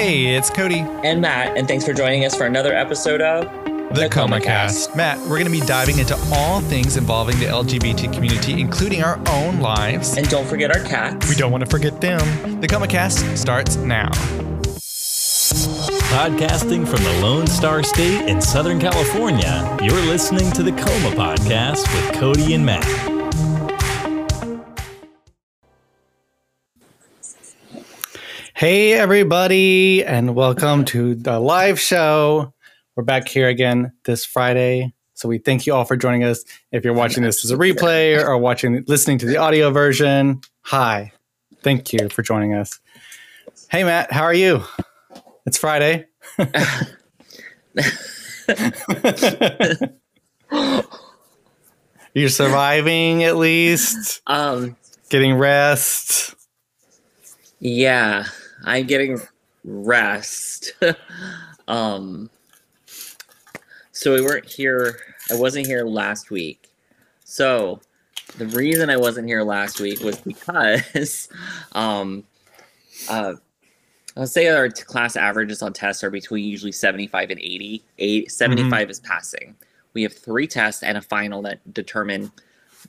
Hey, it's Cody. and Matt, and thanks for joining us for another episode of The, Coma Cast. Matt, we're going to be diving into all things involving the LGBT community, including our own lives. And don't forget our cats. we don't want to forget them. The Coma Cast starts now. Podcasting from the Lone Star State in Southern California, you're listening to the Coma Podcast with Cody and Matt. Hey, everybody, and welcome to the live show. We're back here again this Friday. So we thank you all for joining us. If you're watching this as a replay or watching, listening to the audio version, hi. Thank you for joining us. Hey, Matt, how are you? It's Friday. You're surviving at least, Um, getting rest. yeah, I'm getting rest. um, so we weren't here. I wasn't here last week. So the reason I wasn't here last week was because, um, uh, Let's say our class averages on tests are between usually 75 and 80. Eight, 75 is passing. We have three tests and a final that determine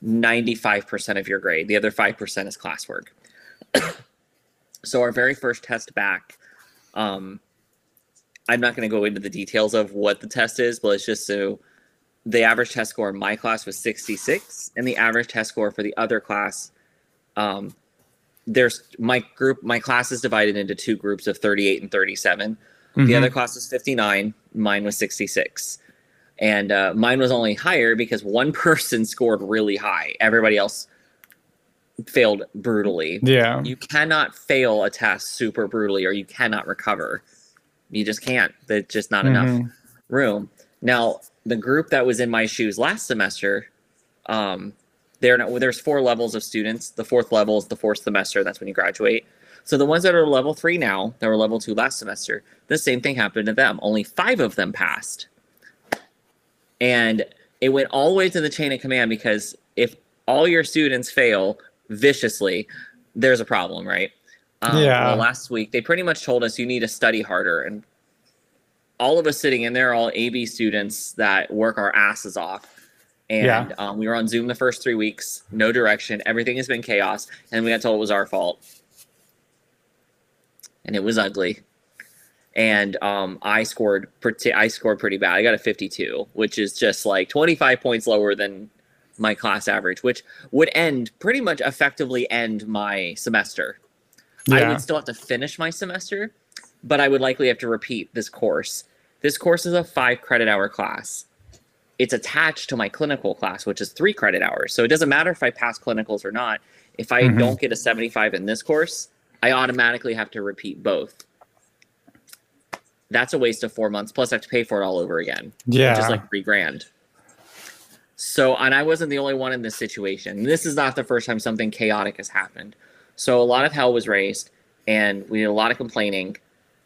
95% of your grade. The other 5% is classwork. so our very first test back, um, I'm not going to go into the details of what the test is, but it's just so the average test score in my class was 66, and the average test score for the other class um, there's my group my class is divided into two groups of 38 and 37 the Mhm. other class was 59 mine was 66 and uh, mine was only higher because one person scored really high. Everybody else failed brutally Yeah. you cannot fail a test super brutally or you cannot recover you just can't there's just not enough Mhm. room. Now, the group that was in my shoes last semester, um, there now there's four levels of students. The fourth level is the fourth semester. That's when you graduate. So the ones that are level three now, that were level two last semester, the same thing happened to them. Only five of them passed, and it went all the way to the chain of command because if all your students fail viciously, there's a problem, right? Um, Yeah. Well, last week they pretty much told us you need to study harder, and all of us sitting in there are all AB students that work our asses off. And Yeah. um, we were on Zoom the first three weeks, no direction. Everything has been chaos. And we got told it was our fault. And it was ugly. And um, I scored pretty, I scored pretty bad. I got a 52, which is just like 25 points lower than my class average, which would end pretty much effectively end my semester. I would still have to finish my semester, but I would likely have to repeat this course. This course is a five credit hour class. It's attached to my clinical class, which is three credit hours. So it doesn't matter if I pass clinicals or not. If I Mhm. don't get a 75 in this course, I automatically have to repeat both. That's a waste of four months. Plus, I have to pay for it all over again Yeah. Just like three grand. So, and I wasn't the only one in this situation. This is not the first time something chaotic has happened. So, a lot of hell was raised, and we did a lot of complaining,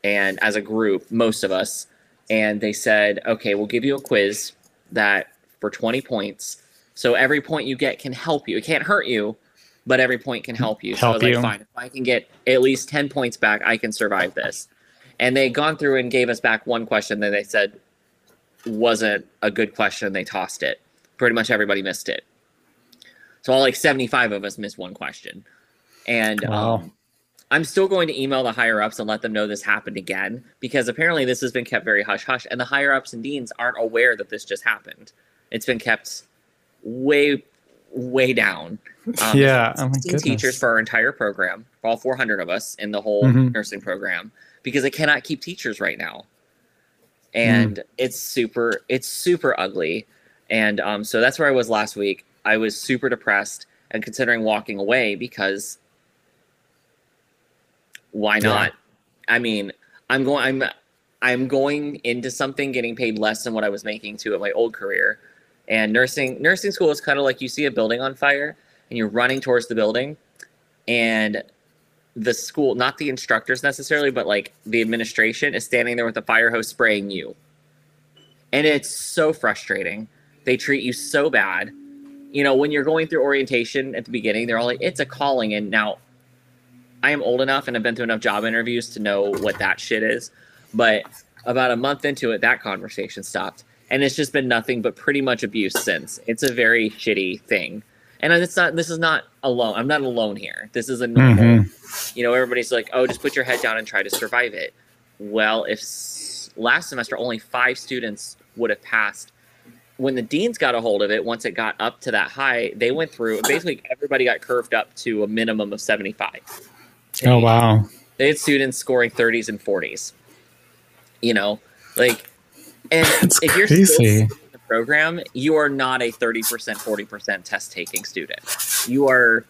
and as a group, most of us, and they said, okay, we'll give you a quiz that for 20 points. So, every point you get can help you. It can't hurt you, but every point can help you. so, I Help was like, fine, if I can get at least 10 points back, I can survive this. And they gone through and gave us back one question that they said wasn't a good question. They tossed it. Pretty much everybody missed it. So all like 75 of us missed one question. And Wow. um, I'm still going to email the higher ups and let them know this happened again because apparently this has been kept very hush hush, and the higher ups and deans aren't aware that this just happened. It's been kept way, way down. Um, Yeah, oh teachers for our entire program, for all 400 of us in the whole Mhm. nursing program, because they cannot keep teachers right now, and it's super, it's super ugly, and um, so that's where I was last week. I was super depressed and considering walking away because why Yeah. not? I mean, I'm going, I'm, I'm going into something getting paid less than what I was making to at my old career, and nursing, nursing school is kind of like you see a building on fire and you're running towards the building and the school not the instructors necessarily but like the administration is standing there with a fire hose spraying you and it's so frustrating they treat you so bad you know when you're going through orientation at the beginning they're all like it's a calling and now I am old enough and I've been through enough job interviews to know what that shit is. But about a month into it, that conversation stopped. And it's just been nothing but pretty much abuse since. It's a very shitty thing. And it's not, this is not alone. I'm not alone here. This is a normal, mm-hmm. you know, everybody's like, oh, just put your head down and try to survive it. Well, if s- last semester only five students would have passed, when the deans got a hold of it, once it got up to that high, they went through, basically everybody got curved up to a minimum of 75. Oh wow. They had students scoring 30s and 40s. You know, like, and That's if you're still in the program, you are not a 30%, 40% test taking student. You are,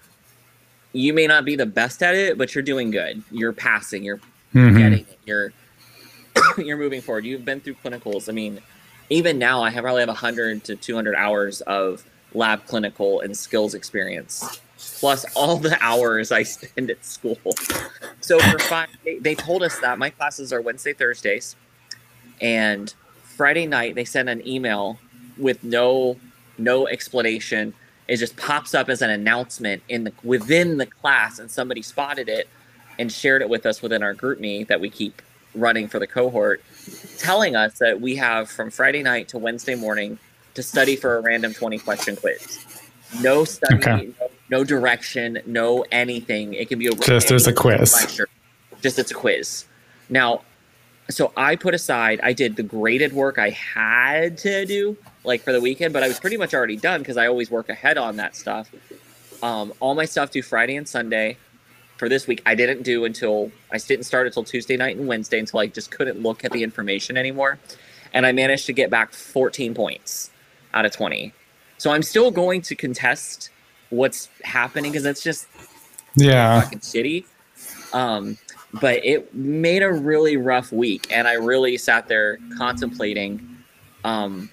you may not be the best at it, but you're doing good. You're passing, you're Mhm. getting it, you're, you're moving forward. You've been through clinicals. I mean, even now, I have probably have 100 to 200 hours of lab clinical and skills experience plus all the hours I spend at school. So for five, they, told us that my classes are Wednesday, Thursdays, and Friday night they send an email with no no explanation. It just pops up as an announcement in the within the class, and somebody spotted it and shared it with us within our GroupMe that we keep running for the cohort, telling us that we have from Friday night to Wednesday morning to study for a random 20 question quiz. No study, Okay. no, no direction, no anything. It can be a Just there's a quiz. lecture. Just it's a quiz. Now, so I put aside, I did the graded work I had to do, like for the weekend, but I was pretty much already done because I always work ahead on that stuff. Um, all my stuff due Friday and Sunday. For this week, I didn't do until I didn't start until Tuesday night and Wednesday until I just couldn't look at the information anymore, and I managed to get back 14 points out of 20. So I'm still going to contest what's happening because it's just Yeah. fucking shitty. Um, but it made a really rough week, and I really sat there contemplating, um,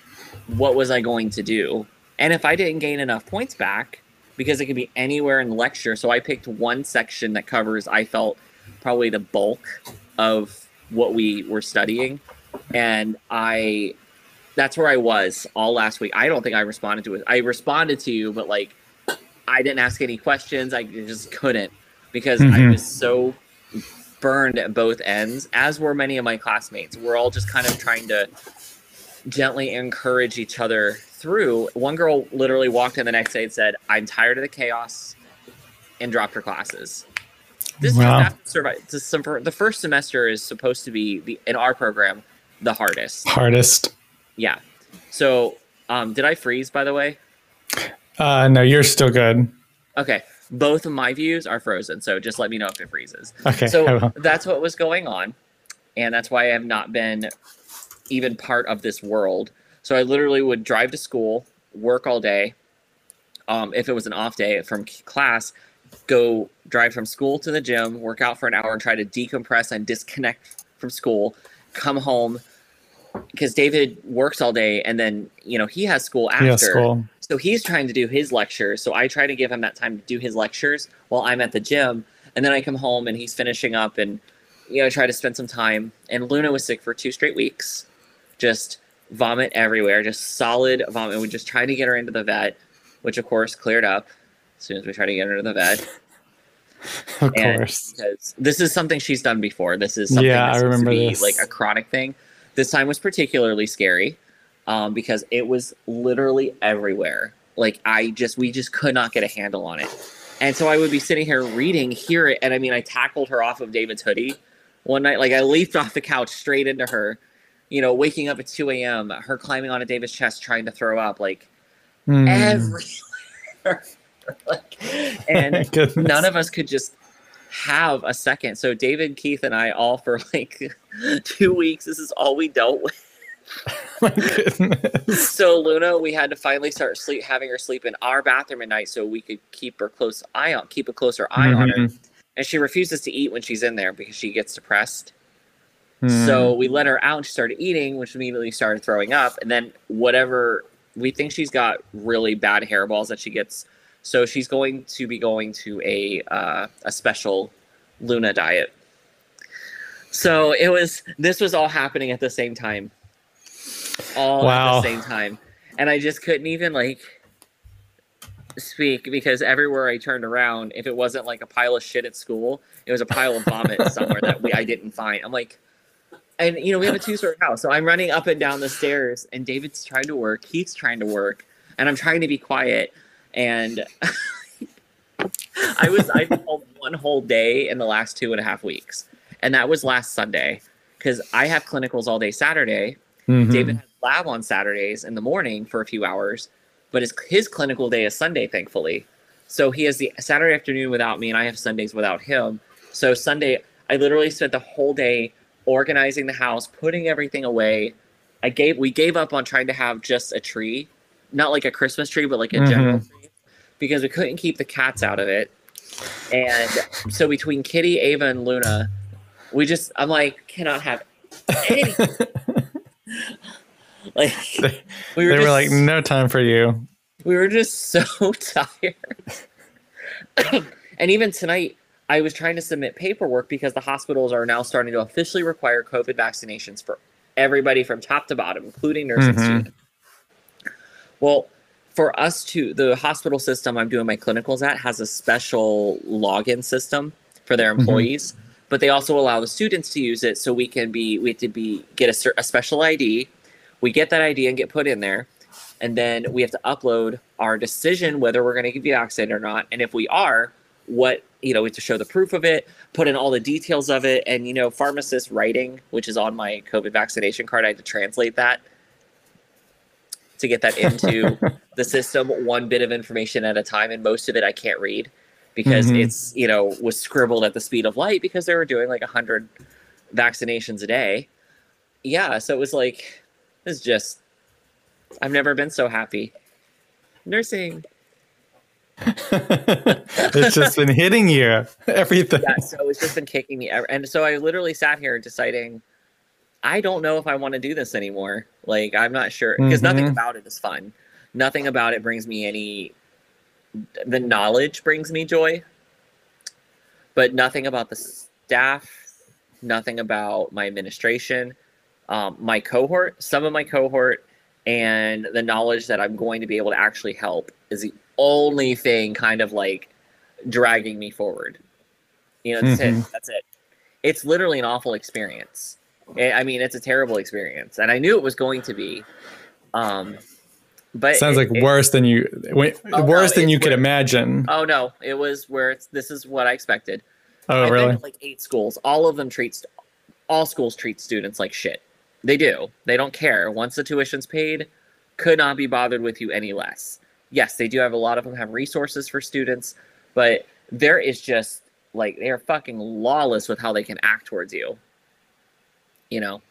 what was I going to do, and if I didn't gain enough points back, because it could be anywhere in the lecture. So I picked one section that covers, I felt, probably the bulk of what we were studying, and I. That's where I was all last week. I don't think I responded to it. I responded to you, but like I didn't ask any questions. I just couldn't because I Mhm. was so burned at both ends, as were many of my classmates. We're all just kind of trying to gently encourage each other through. One girl literally walked in the next day and said, I'm tired of the chaos and dropped her classes. This Wow. is after survive. The, the first semester is supposed to be the in our program the hardest. Hardest. Yeah. So, um, did I freeze by the way? Uh, no, you're still good. Okay. Both of my views are frozen, so just let me know if it freezes. Okay. So that's what was going on, and that's why I have not been even part of this world. So I literally would drive to school, work all day. Um, if it was an off day from class, go drive from school to the gym, work out for an hour, and try to decompress and disconnect from school. Come home because David works all day, and then you know he has school after. Yeah, school. So he's trying to do his lectures. So I try to give him that time to do his lectures while I'm at the gym. And then I come home and he's finishing up and, you know, I try to spend some time. And Luna was sick for two straight weeks, just vomit everywhere, just solid vomit. We just tried to get her into the vet, which of course cleared up as soon as we tried to get her to the vet. Of And course. because this is something she's done before. This is something Yeah, I remember be this. like a chronic thing. This time was particularly scary um, because it was literally everywhere. Like I just, we just could not get a handle on it. And so I would be sitting here reading, hear it, and I mean, I tackled her off of David's hoodie one night. Like I leaped off the couch straight into her. You know, waking up at 2 a.m., her climbing onto David's chest, trying to throw up, like Mm. everywhere. like, and none of us could just have a second. So David, Keith, and I all for like two weeks. This is all we dealt with. My goodness. So Luna, we had to finally start sleep, having her sleep in our bathroom at night, so we could keep her close eye on, keep a closer eye on her. Mhm. And she refuses to eat when she's in there because she gets depressed. Mm. So we let her out and she started eating, which immediately started throwing up. And then whatever we think she's got really bad hairballs that she gets. So she's going to be going to a uh, a special Luna diet. So it was this was all happening at the same time. All Wow. at the same time. And I just couldn't even like speak because everywhere I turned around, if it wasn't like a pile of shit at school, it was a pile of vomit somewhere that we I didn't find. I'm like, and you know we have a two story house, so I'm running up and down the stairs, and David's trying to work, Keith's trying to work, and I'm trying to be quiet, and I was I called one whole day in the last two and a half weeks, and that was last Sunday because I have clinicals all day Saturday. Mhm. David has lab on Saturdays in the morning for a few hours, but his his clinical day is Sunday, thankfully. So he has the Saturday afternoon without me, and I have Sundays without him. So Sunday, I literally spent the whole day organizing the house, putting everything away. I gave we gave up on trying to have just a tree, not like a Christmas tree, but like a mm-hmm. general tree, because we couldn't keep the cats out of it. And so between Kitty, Ava, and Luna, we just I'm like cannot have anything. like we were, They were, were just, like, no time for you. we were just so tired. and even tonight, I was trying to submit paperwork because the hospitals are now starting to officially require COVID vaccinations for everybody from top to bottom, including nursing Mhm. students. Well, for us to the hospital system I'm doing my clinicals at has a special login system for their Mhm. employees, but they also allow the students to use it so we can be we have to be get a, a special ID. We get that ID and get put in there, and then we have to upload our decision whether we're going to give you vaccinated or not, and if we are, what you know we have to show the proof of it, put in all the details of it, and you know pharmacist writing, which is on my COVID vaccination card, I had to translate that to get that into the system one bit of information at a time. And most of it i can't read because Mhm. it's you know was scribbled at the speed of light because they were doing like 100 vaccinations a day. Yeah so it was like it's just i've never been so happy. Nursing it's just been hitting you. Everything. yeah so it's just been kicking me and so i literally sat here deciding i don't know if i want to do this anymore like i'm not sure because nothing Mhm. about it is fun nothing about it brings me any the knowledge brings me joy but nothing about the staff nothing about my administration um, my cohort some of my cohort and the knowledge that i'm going to be able to actually help is only thing kind of like dragging me forward you know that's it Mhm. that's it it's literally an awful experience I I mean it's a terrible experience and i knew it was going to be um but Sounds it- like it- worse than you wait, Oh, worse no, than you could worse. imagine. oh no it was where it's this is what i expected Oh, I've really? to like eight schools. All of them treat all schools treat students like shit. They do. They don't care. Once the tuition's paid, could not be bothered with you any less. Yes, they do have a lot of them have resources for students, but there is just like they are fucking lawless with how they can act towards you. You know,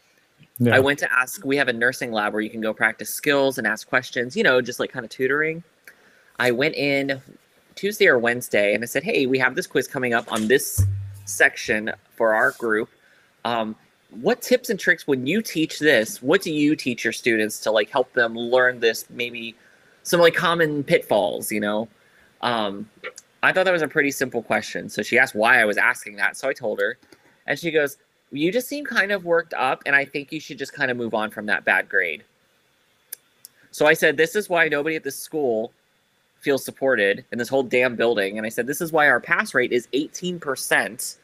Yeah. I went to ask. We have a nursing lab where you can go practice skills and ask questions. You know, just like kind of tutoring. I went in Tuesday or Wednesday, and I said, "Hey, we have this quiz coming up on this section for our group. Um, what tips and tricks when you teach this? What do you teach your students to like help them learn this? Maybe some like common pitfalls. You know." Um, I thought that was a pretty simple question. So she asked why I was asking that. So I told her, and she goes, you just seem kind of worked up and i think you should just kind of move on from that bad grade so i said this is why nobody at this school feels supported in this whole damn building and i said this is why our pass rate is 18%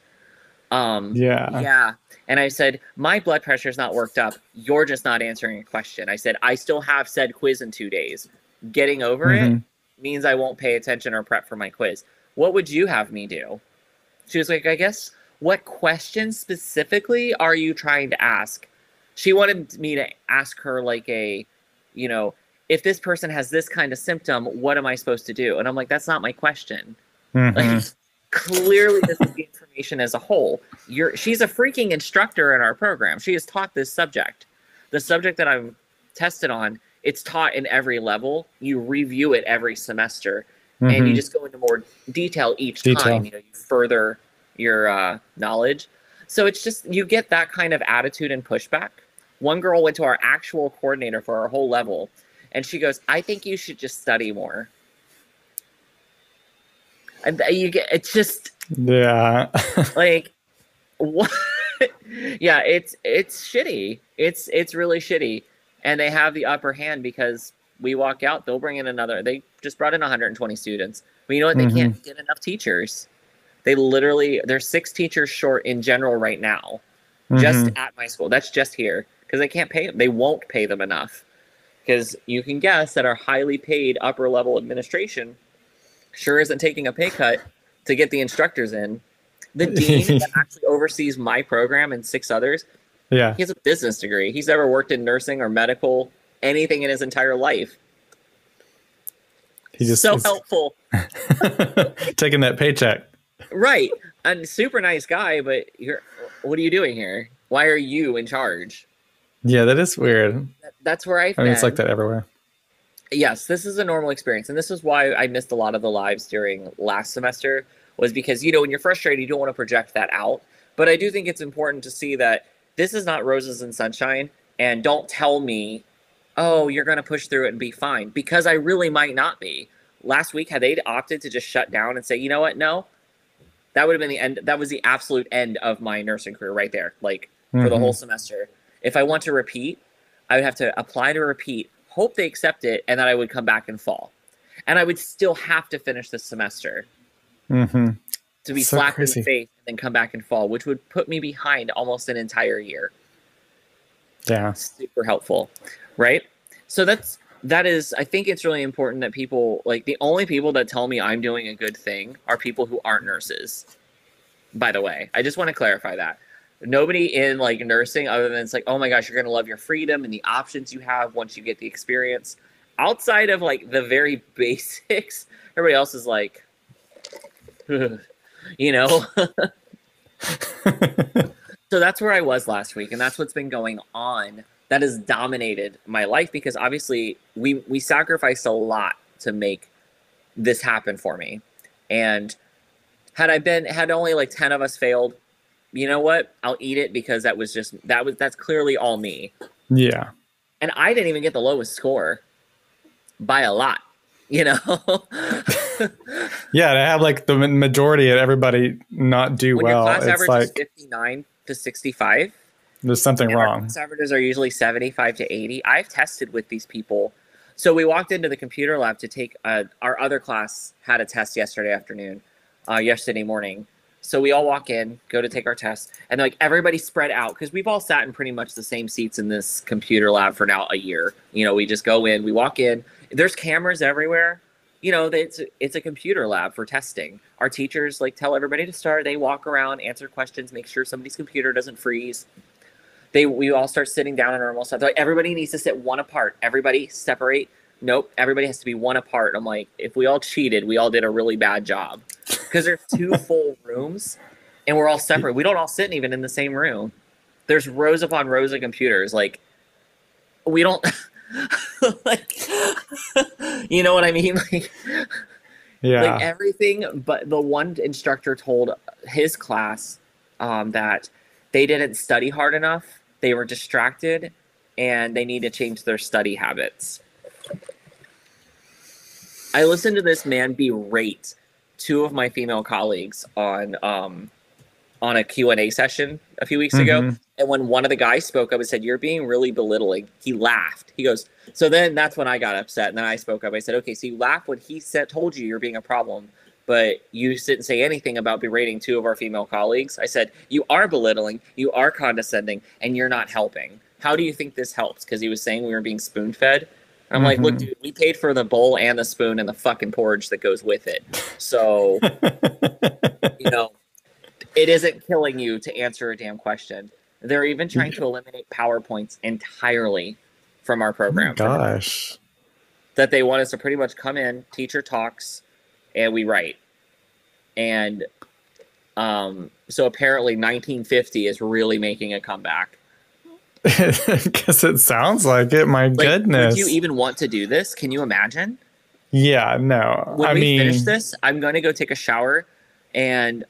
um yeah. yeah and i said my blood pressure is not worked up you're just not answering a question i said i still have said quiz in two days getting over it Mhm. means I won't pay attention or prep for my quiz. What would you have me do? She was like, I guess, what questions specifically are you trying to ask? She wanted me to ask her, like, a, you know, if this person has this kind of symptom, what am I supposed to do? And I'm like, that's not my question. Mhm. Like, clearly, this is the information as a whole. You're, she's a freaking instructor in our program. She has taught this subject. The subject that I'm tested on, it's taught in every level. You review it every semester, and you Mhm. just go into more detail each Detail. time. You know, you further your uh, knowledge. So it's just you get that kind of attitude and pushback. One girl went to our actual coordinator for our whole level, and she goes, "I think you should just study more." And you get it's just yeah. like what yeah it's it's shitty it's it's really shitty and they have the upper hand because we walk out, they'll bring in another. They just brought in 120 students. But you know what? They can't get enough teachers. They literally, they're six teachers short in general right now, just Mhm. at my school. That's just here because they can't pay. them. They won't pay them enough because you can guess that our highly paid upper level administration sure isn't taking a pay cut to get the instructors in. The dean that actually oversees my program and six others, yeah. he has a business degree. He's never worked in nursing or medical anything in his entire life. He just so helpful, taking that paycheck. right? And super nice guy, but you're. What are you doing here? Why are you in charge? Yeah, that is weird. That- That's where I. I mean, it's like that everywhere. yes this is a normal experience and this is why i missed a lot of the lives during last semester was because you know when you're frustrated you don't want to project that out but i do think it's important to see that this is not roses and sunshine and don't tell me oh you're going to push through it and be fine because i really might not be. Last week had they opted to just shut down and say you know what? No. That would have been the end that was the absolute end of my nursing career right there like for the Mhm. whole semester. If i want to repeat i would have to apply to repeat hope they accept it and then i would come back in fall. And i would still have to finish the semester. Hmm to be So slapped in the face. and then come back in fall which would put me behind almost an entire year. Yeah. super helpful right? So that's that is i think it's really important that people like the only people that tell me i'm doing a good thing are people who aren't nurses by the way. I just want to clarify that. Nobody in like nursing other than it's like oh my gosh you're going to love your freedom and the options you have once you get the experience. Outside of like the very basics everybody else is like you know so that's where I was last week, and that's what's been going on. That has dominated my life because obviously we we sacrificed a lot to make this happen for me. And had I been had only like 10 of us failed, you know what? I'll eat it because that was just that was that's clearly all me. yeah. And I didn't even get the lowest score by a lot, you know. Yeah. To have like the majority of everybody not do when well, your class it's average like is 59 to 65, there's something wrong. class averages are usually 75 to 80. I've tested with these people. So we walked into the computer lab to take uh, our other class had a test yesterday afternoon, uh, yesterday morning. So we all walk in, go to take our test, and like everybody spread out because we've all sat in pretty much the same seats in this computer lab for now a year. You know, we just go in, we walk in. There's cameras everywhere. You know, it's it's a computer lab for testing. Our teachers like tell everybody to start. They walk around, answer questions, make sure somebody's computer doesn't freeze they we all start sitting down in normal stuff. Like everybody needs to sit one apart. Everybody separate. Nope, everybody has to be one apart. I'm like, if we all cheated, we all did a really bad job because there's two full rooms and we're all separate. We don't all sit even in the same room. There's rows upon rows of computers. Like we don't like you know what I mean? Like Yeah. like everything but the one instructor told his class um, that they didn't study hard enough they were distracted and they need to change their study habits i listened to this man berate two of my female colleagues on um, on a q&a session a few weeks ago Mhm. and when one of the guys spoke up and said you're being really belittling he laughed. He goes so then that's when i got upset and then i spoke up. I said okay so you laugh when he said told you you're being a problem but you didn't say anything about berating two of our female colleagues? I said you are belittling you are condescending and you're not helping. How do you think this helps? Because he was saying we were being spoon fed i'm like look Mhm. dude we paid for the bowl and the spoon and the fucking porridge that goes with it. So you know, it isn't killing you to answer a damn question. They're even trying to eliminate PowerPoints entirely from our program. Gosh. That they want us to pretty much come in, teacher talks, and we write. And um, so apparently 1950 is really making a comeback. Guess it sounds like it. My Like, goodness. Would you even want to do this? Can you imagine? yeah, no. when I we mean, finish this, I'm going to go take a shower and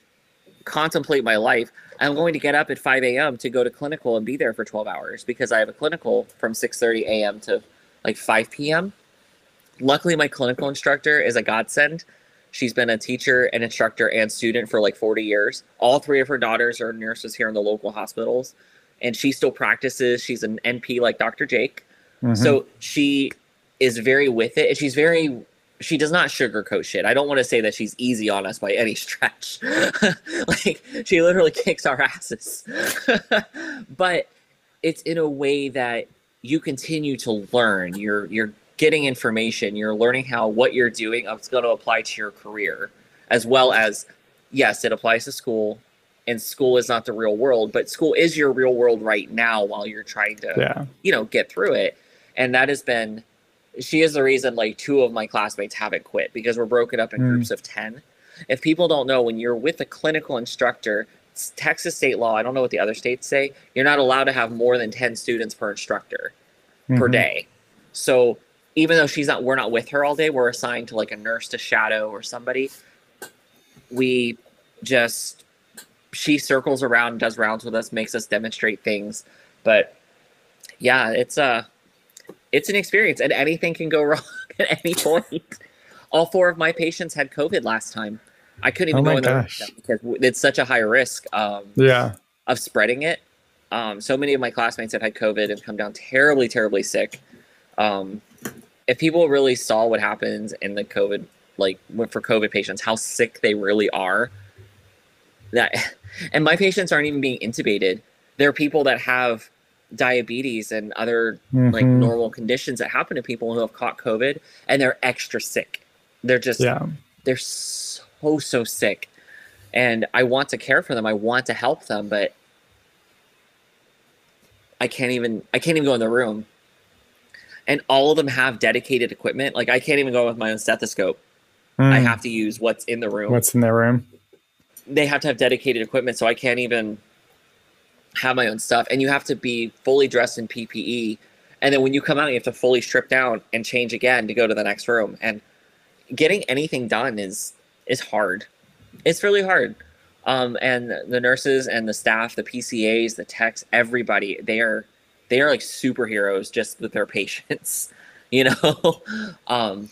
contemplate my life. I'm going to get up at 5 a.m. to go to clinical and be there for 12 hours because I have a clinical from 6:30 a.m. to like 5 p.m. Luckily, my clinical instructor is a godsend. She's been a teacher, an instructor, and student for like 40 years. All three of her daughters are nurses here in the local hospitals, and she still practices. She's an NP like Dr. Jake. mhm. So she is very with it and she's very she does not sugarcoat shit. I don't want to say that she's easy on us by any stretch. like she literally kicks our asses. but it's in a way that you continue to learn. You're you're getting information. You're learning how what you're doing is going to apply to your career, as well as yes, it applies to school. And school is not the real world, but school is your real world right now while you're trying to, Yeah. you know, get through it. And that has been she is the reason like two of my classmates haven't quit because we're broken up in Mm. groups of 10 if people don't know when you're with a clinical instructor texas state law i don't know what the other states say you're not allowed to have more than 10 students per instructor per Mhm. day so even though she's not we're not with her all day we're assigned to like a nurse to shadow or somebody we just she circles around does rounds with us makes us demonstrate things but yeah it's uh it's an experience and anything can go wrong at any point. All four of my patients had covid last time. I couldn't even Oh go in there because it's such a high risk um, Yeah. of spreading it. Um, so many of my classmates have had covid and come down terribly terribly sick. Um, if people really saw what happens in the covid like for covid patients how sick they really are that and my patients aren't even being intubated. There are people that have diabetes and other like Mhm. normal conditions that happen to people who have caught covid and they're extra sick they're just Yeah. they're so so sick and i want to care for them i want to help them but i can't even i can't even go in the room and all of them have dedicated equipment like i can't even go with my own stethoscope i Mm. have to use what's in the room What's in their room? they have to have dedicated equipment so i can't even have my own stuff and you have to be fully dressed in ppe and then when you come out you have to fully strip down and change again to go to the next room. And getting anything done is is hard. It's really hard. Um, and the nurses and the staff the pcas the techs everybody they are they are like superheroes just with their patients you know? Um,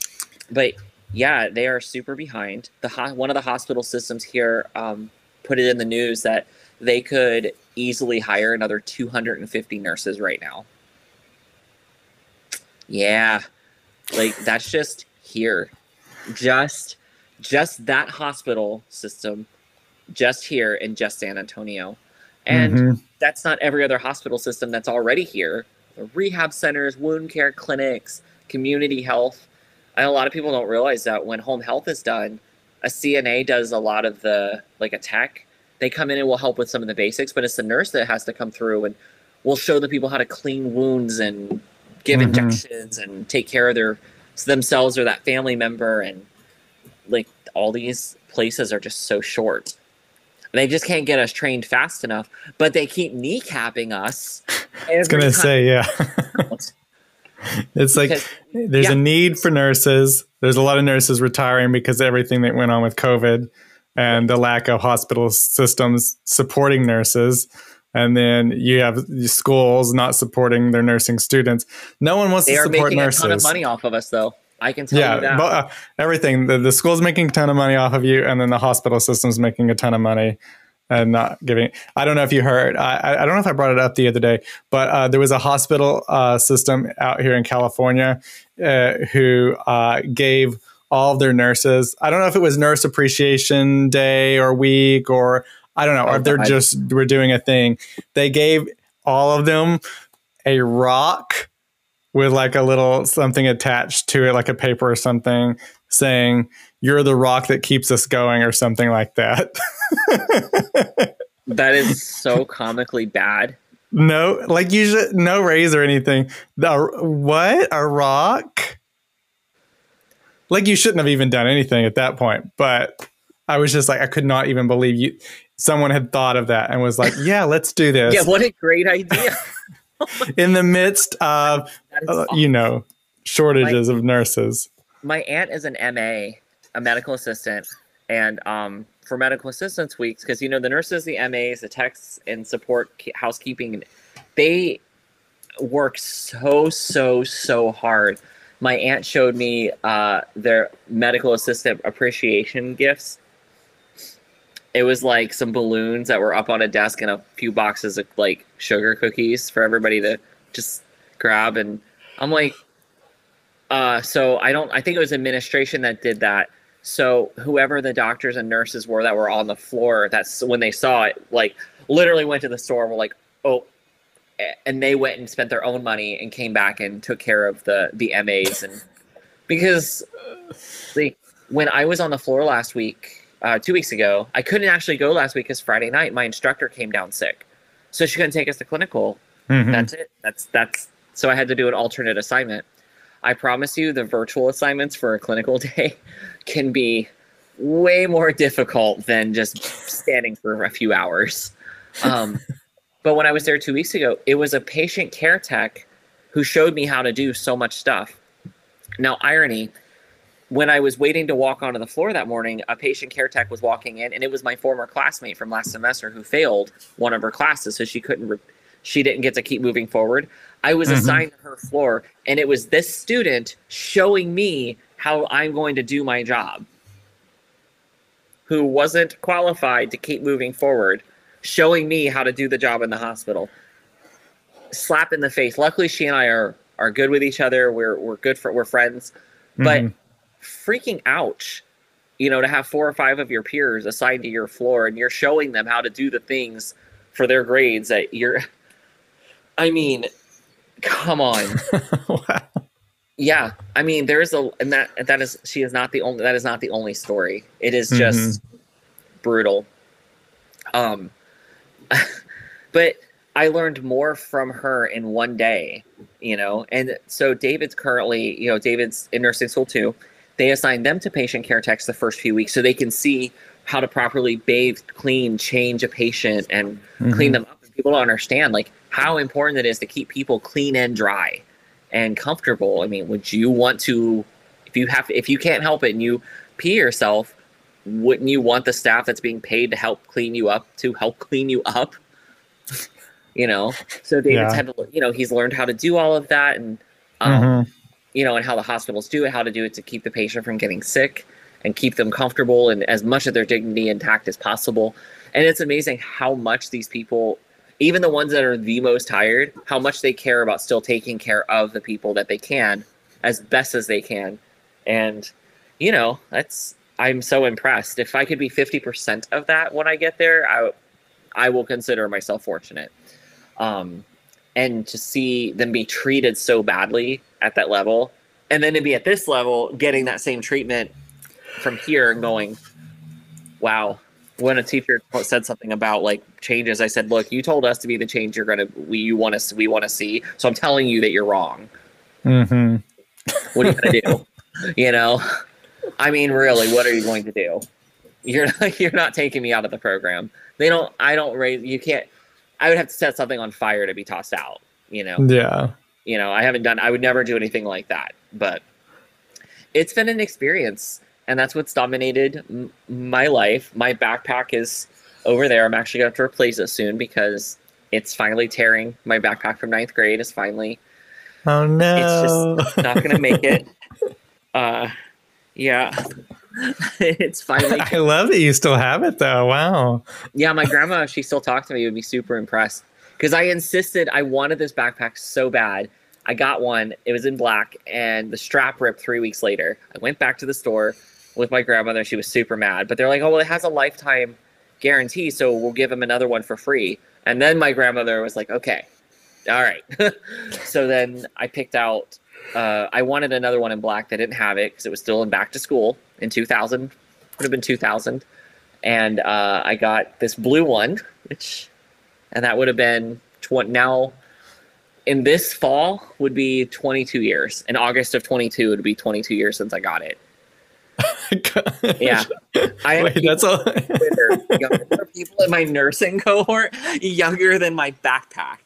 but yeah they are super behind. The ho- one of the hospital systems here um, put it in the news that they could easily hire another 250 nurses right now. Yeah. Like that's just here. Just just that hospital system just here in just san antonio. And Mhm. that's not every other hospital system that's already here. The rehab centers wound care clinics community health. And a lot of people don't realize that when home health is done a cna does a lot of the like a tech they come in and will help with some of the basics but it's the nurse that has to come through and will show the people how to clean wounds and give Mhm. injections and take care of their themselves or that family member and like all these places are just so short they just can't get us trained fast enough but they keep kneecapping us I was gonna say, yeah. it's like Because- there's yeah. a need for nurses. There's a lot of nurses retiring because of everything that went on with COVID and the lack of hospital systems supporting nurses. And then you have schools not supporting their nursing students. No one wants they to support nurses. They are making a ton of money off of us though i can tell yeah, you that but, uh, everything. The, the school's making a ton of money off of you, and then the hospital system's making a ton of money and not giving. I don't know if you heard. I, I- I don't know if I brought it up the other day, but uh, there was a hospital uh, system out here in California uh, who uh, gave all of their nurses. I don't know if it was Nurse Appreciation Day or week or I don't know, or they're just we're doing a thing. They gave all of them a rock with like a little something attached to it, like a paper or something, saying "You're the rock that keeps us going" or something like that. that is so comically bad no, like you should no raise or anything. The what a rock? Like you shouldn't have even done anything at that point. But I was just like, I could not even believe you. Someone had thought of that and was like, "Yeah, let's do this." yeah what a great idea In the midst of uh, awesome. you know shortages of nurses. my aunt is an MA, a medical assistant, and um, for medical assistance weeks, because you know the nurses, the MAs, the techs, and support housekeeping, they work so so so hard. My aunt showed me uh, their medical assistant appreciation gifts. It was like some balloons that were up on a desk and a few boxes of like sugar cookies for everybody to just grab, and I'm like, Uh, so I don't. I think it was administration that did that. So whoever the doctors and nurses were that were on the floor, that's when they saw it. Like literally went to the store. Were like, oh, and they went and spent their own money and came back and took care of the the MAs and because like when I was on the floor last week, uh, two weeks ago, I couldn't actually go last week because Friday night my instructor came down sick, so she couldn't take us to clinical. Mhm. That's it. That's that's so I had to do an alternate assignment. I promise you, the virtual assignments for a clinical day can be way more difficult than just standing for a few hours. Um, but when I was there two weeks ago, it was a patient care tech who showed me how to do so much stuff. Now, irony, when I was waiting to walk onto the floor that morning, a patient care tech was walking in, and it was my former classmate from last semester who failed one of her classes, so she couldn't, re- she didn't get to keep moving forward. I was Mhm. assigned to her floor, and it was this student showing me how I'm going to do my job, who wasn't qualified to keep moving forward, showing me how to do the job in the hospital. Slap in the face. Luckily, she and I are are good with each other. We're we're good for we're friends, but Mhm. freaking ouch you know to have four or five of your peers assigned to your floor and you're showing them how to do the things for their grades that you're i mean come on wow. yeah i mean there's a and that that is she is not the only that is not the only story it is just brutal um but i learned more from her in one day you know? And so david's currently you know david's in nursing school too. They assign them to patient care techs the first few weeks so they can see how to properly bathe clean change a patient and clean mm-hmm. them up. And people don't understand like how important it is to keep people clean and dry and comfortable. I mean would you want to if you have if you can't help it and you pee yourself wouldn't you want the staff that's being paid to help clean you up to help clean you up you know so david's Yeah. had to you know he's learned how to do all of that and um, Mhm. you know, and how the hospitals do it, how to do it to keep the patient from getting sick and keep them comfortable and as much of their dignity intact as possible. And it's amazing how much these people, even the ones that are the most tired, how much they care about still taking care of the people that they can as best as they can. And, you know, that's, I'm so impressed. If I could be 50% of that when I get there, I, I will consider myself fortunate. Um, and to see them be treated so badly at that level and then to be at this level getting that same treatment from here and going wow when a teacher said something about like changes i said look you told us to be the change you're gonna we you want us we want to see so i'm telling you that you're wrong Mhm. what are you gonna do you know i mean really what are you going to do? You're not, you're not taking me out of the program. They don't i don't raise you can't i would have to set something on fire to be tossed out you know? Yeah. you know i haven't done i would never do anything like that but it's been an experience and that's what's dominated m- my life. My backpack is over there. I'm actually going to have to replace it soon because it's finally tearing. My backpack from ninth grade is finally Oh no. It's just not going to make it. Uh yeah it's finally I love that you still have it though. Wow. Yeah, my grandma, if she still talked to me, would be super impressed. Because I insisted I wanted this backpack so bad. I got one. It was in black, and the strap ripped three weeks later. I went back to the store with my grandmother. She was super mad, but they're like, "Oh, well, it has a lifetime guarantee, so we'll give him another one for free." And then my grandmother was like, "Okay, all right." so then I picked out. Uh, I wanted another one in black. They didn't have it because it was still in back to school in 2000. Would have been 2000 and uh, I got this blue one, which, and that would have been tw- now in this fall would be 22 years. In August of 22, it would be 22 years since I got it. Yeah, I have Wait, that's all. younger- people in my nursing cohort younger than my backpack.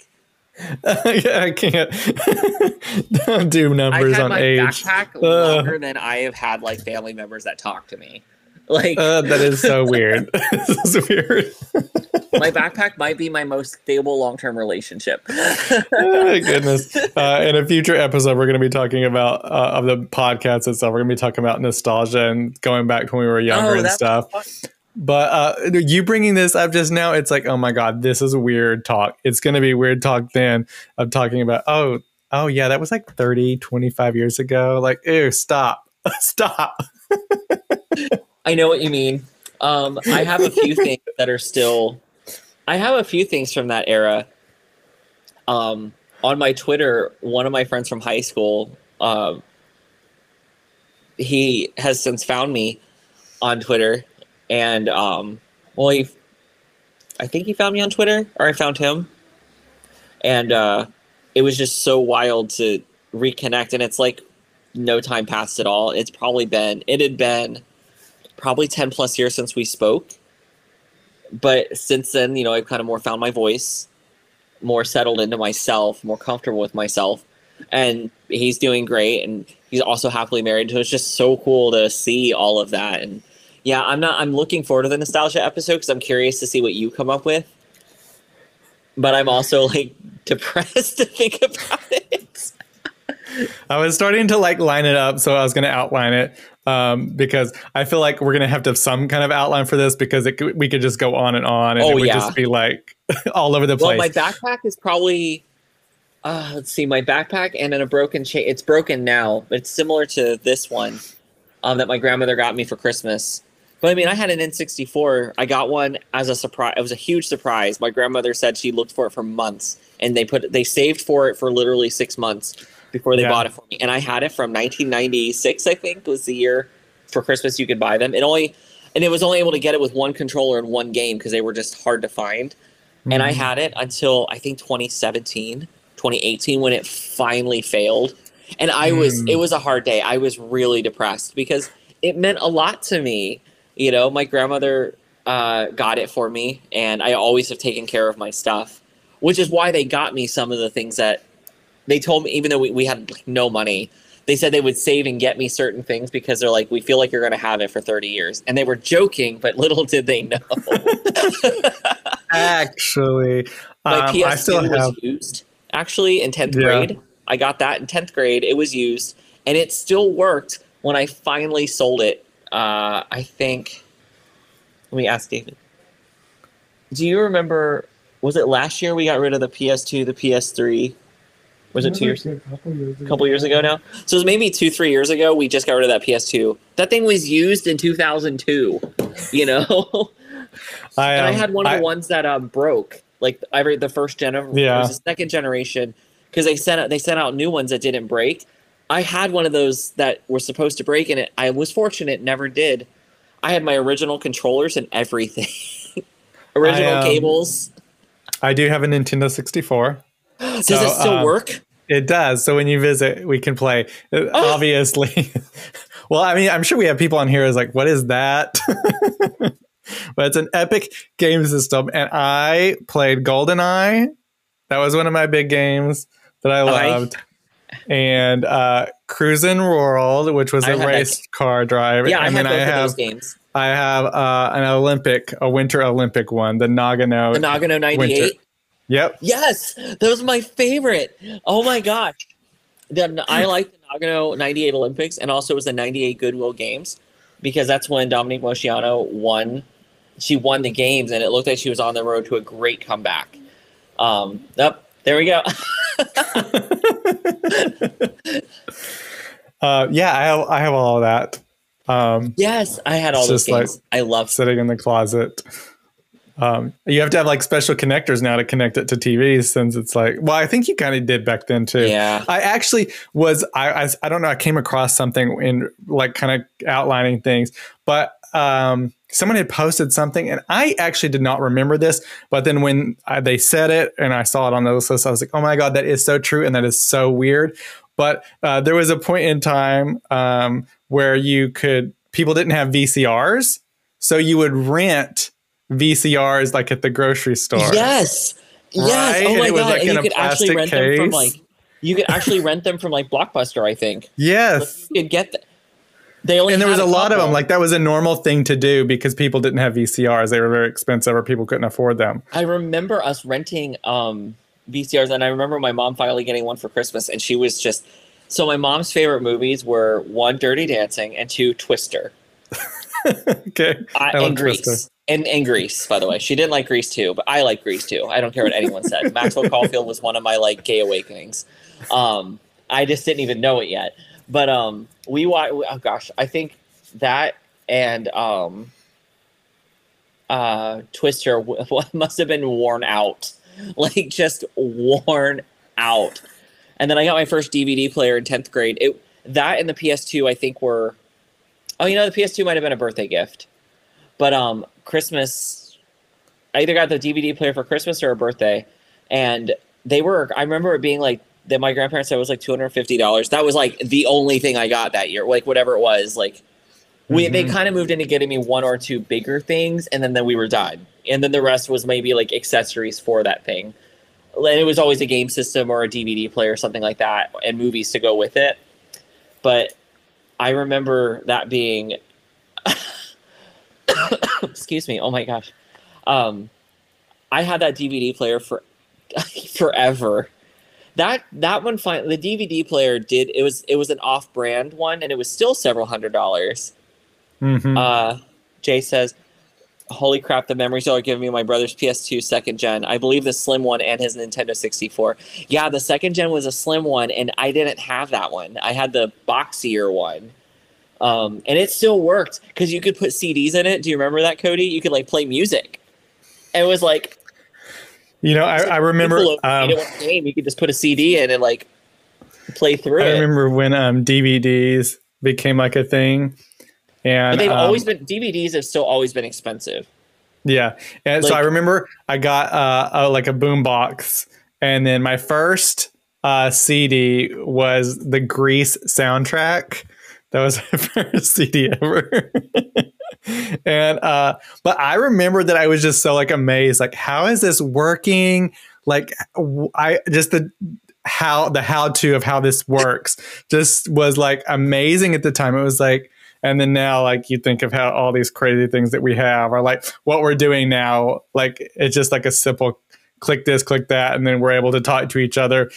I can't. Do I've numbers had on my age. backpack Uh. longer than I have had like family members that talk to me. Like Uh, that is so weird. this is weird. my backpack might be my most stable long-term relationship. oh, goodness. Uh, in a future episode, we're going to be talking about uh, of the podcast itself. We're going to be talking about nostalgia and going back to when we were younger and that's stuff. But uh, you bringing this up just now, it's like, oh my god, this is weird talk. It's going to be weird talk then of talking about, oh, oh yeah, that was like 30, 25 years ago. Like, ew, stop. stop. I know what you mean. Um, I have a few things that are still. I have a few things from that era. Um, on my Twitter, one of my friends from high school, um, he has since found me on Twitter, and um, well, he, I think he found me on Twitter, or I found him, and uh, it was just so wild to reconnect, and it's like no time passed at all. It's probably been it had been probably 10 plus years since we spoke. But since then, you know, I've kind of more found my voice, more settled into myself, more comfortable with myself. And he's doing great and he's also happily married. So it's just so cool to see all of that. And yeah, I'm not I'm looking forward to the nostalgia episode because I'm curious to see what you come up with. But I'm also like depressed to think about it. I was starting to like line it up, so I was going to outline it um, because I feel like we're going to have to have some kind of outline for this because it could, we could just go on and on, and Oh, it would yeah. just be like all over the place. Well, my backpack is probably. Uh, let's see, my backpack and in a broken chain. It's broken now, but it's similar to this one um, that my grandmother got me for Christmas. But I mean, I had an N64. I got one as a surprise. It was a huge surprise. My grandmother said she looked for it for months, and they put they saved for it for literally six months before they Yeah. bought it for me. And I had it from 1996. I think was the year for Christmas you could buy them. It only and it was only able to get it with one controller and one game because they were just hard to find. And I Mhm. had it until I think 2017, 2018 when it finally failed. And I was Mm. it was a hard day. I was really depressed because it meant a lot to me. You know, my grandmother uh, got it for me, and I always have taken care of my stuff, which is why they got me some of the things that they told me, even though we, we had like, no money, they said they would save and get me certain things because they're like, we feel like you're going to have it for 30 years. And they were joking, but little did they know. Actually, My um, PS2 I still was have. used actually in 10th Yeah. grade. I got that in 10th grade. It was used and it still worked when I finally sold it. Uh, I think, let me ask David. Do you remember, was it last year we got rid of the PS2, the PS3? Was it two years? A couple years A couple years ago now? So it was maybe two, three years ago. We just got rid of that PS2. That thing was used in 2002, you know? I, and I um, had one of I- the ones that um broke, like I every the first gen of Yeah. it was the second generation, because they sent out they sent out new ones that didn't break. I had one of those that were supposed to break, and it I was fortunate never did. I had my original controllers and everything, original um, cables. I do have a Nintendo 64. Does so, it still um, work? It does. So when you visit, we can play. Oh. Obviously. well, I mean, I'm sure we have people on here who's like, what is that? but it's an epic game system. And I played GoldenEye. That was one of my big games that I I- loved. And uh, Cruis'n World, which was a had that- race car drive. Yeah, I and had then both I of have those games. I have uh, an Olympic, a Winter Olympic one, the Nagano. The Nagano '98. Yep. Yes, that was my favorite. Oh my gosh. The, I like the Nagano 98 Olympics and also it was the 98 Goodwill Games because that's when Dominique Moceanu won. She won the games and it looked like she was on the road to a great comeback. Um, yep, there we go. Uh, yeah, I have, I have all of that. Um, yes, I had all those just like- games. I love sitting in the closet. Um, you have to have like special connectors now to connect it to TVs since it's like, well, I think you kind of did back then too. Yeah. I actually was, I, I, I don't know, I came across something in like kind of outlining things, but um, someone had posted something and I actually did not remember this. But then when I, they said it and I saw it on the list, I was like, oh my God, that is so true. And that is so weird. But uh, there was a point in time um, where you could, people didn't have VCRs. So you would rent VCRs like at the grocery store. Yes. Yes. Right? Oh my god. like, and you could actually rent them from like you could actually rent them from like Blockbuster, I think. Yes. You could get they only And there was had a lot of them. Like that was a normal thing to do because people didn't have VCRs. They were very expensive or people couldn't afford them. I remember us renting um, VCRs, and I remember my mom finally getting one for Christmas, and she was just so. My mom's favorite movies were one, Dirty Dancing, and two, Twister, okay. I, I and Grease. Twister. and and Grease, by the way. She didn't like Grease too, but I like Grease too. I don't care what anyone said. Maxwell Caulfield was one of my like gay awakenings. Um, I just didn't even know it yet. But um, we watch. Oh gosh, I think that and um, uh, Twister must have been worn out, like just worn out. And then I got my first DVD player in tenth grade. It that and the PS2 I think were. Oh, you know the PS2 might have been a birthday gift, but um, Christmas. I either got the DVD player for Christmas or a birthday, and they were. I remember it being like that. My grandparents said was like two hundred fifty dollars. That was like the only thing I got that year. Like whatever it was, like we they Mhm. kind of moved into getting me one or two bigger things, and then then we were done. And then the rest was maybe like accessories for that thing. And it was always a game system or a DVD player or something like that, and movies to go with it. But I remember that being, excuse me, oh my gosh, um, I had that DVD player for forever. That that one, fine. The DVD player did it was it was an off-brand one, and it was still several hundred dollars. Mhm. Uh, Jay says, "Holy crap! The memories are giving me my brother's PS2 second gen. I believe the slim one and his Nintendo 64. Yeah, the second gen was a slim one, and I didn't have that one. I had the boxier one, um, and it still worked because you could put CDs in it. Do you remember that, Cody? You could like play music. And it was like you know, I, I remember. Um, made it one game. You could just put a CD in and like play through I it. remember when um, DVDs became like a thing, and But they've um, always been DVDs have still always been expensive. Yeah, and so I remember I got uh, a, like a boom box, and then my first uh, CD was the Grease soundtrack. That was my first CD ever. and uh, but I remember that I was just so like amazed, like how is this working? Like i just the how the how to of how this works just was like amazing at the time. It was like and then now, like you think of how all these crazy things that we have are like what we're doing now. Like it's just like a simple click this, click that, and then we're able to talk to each other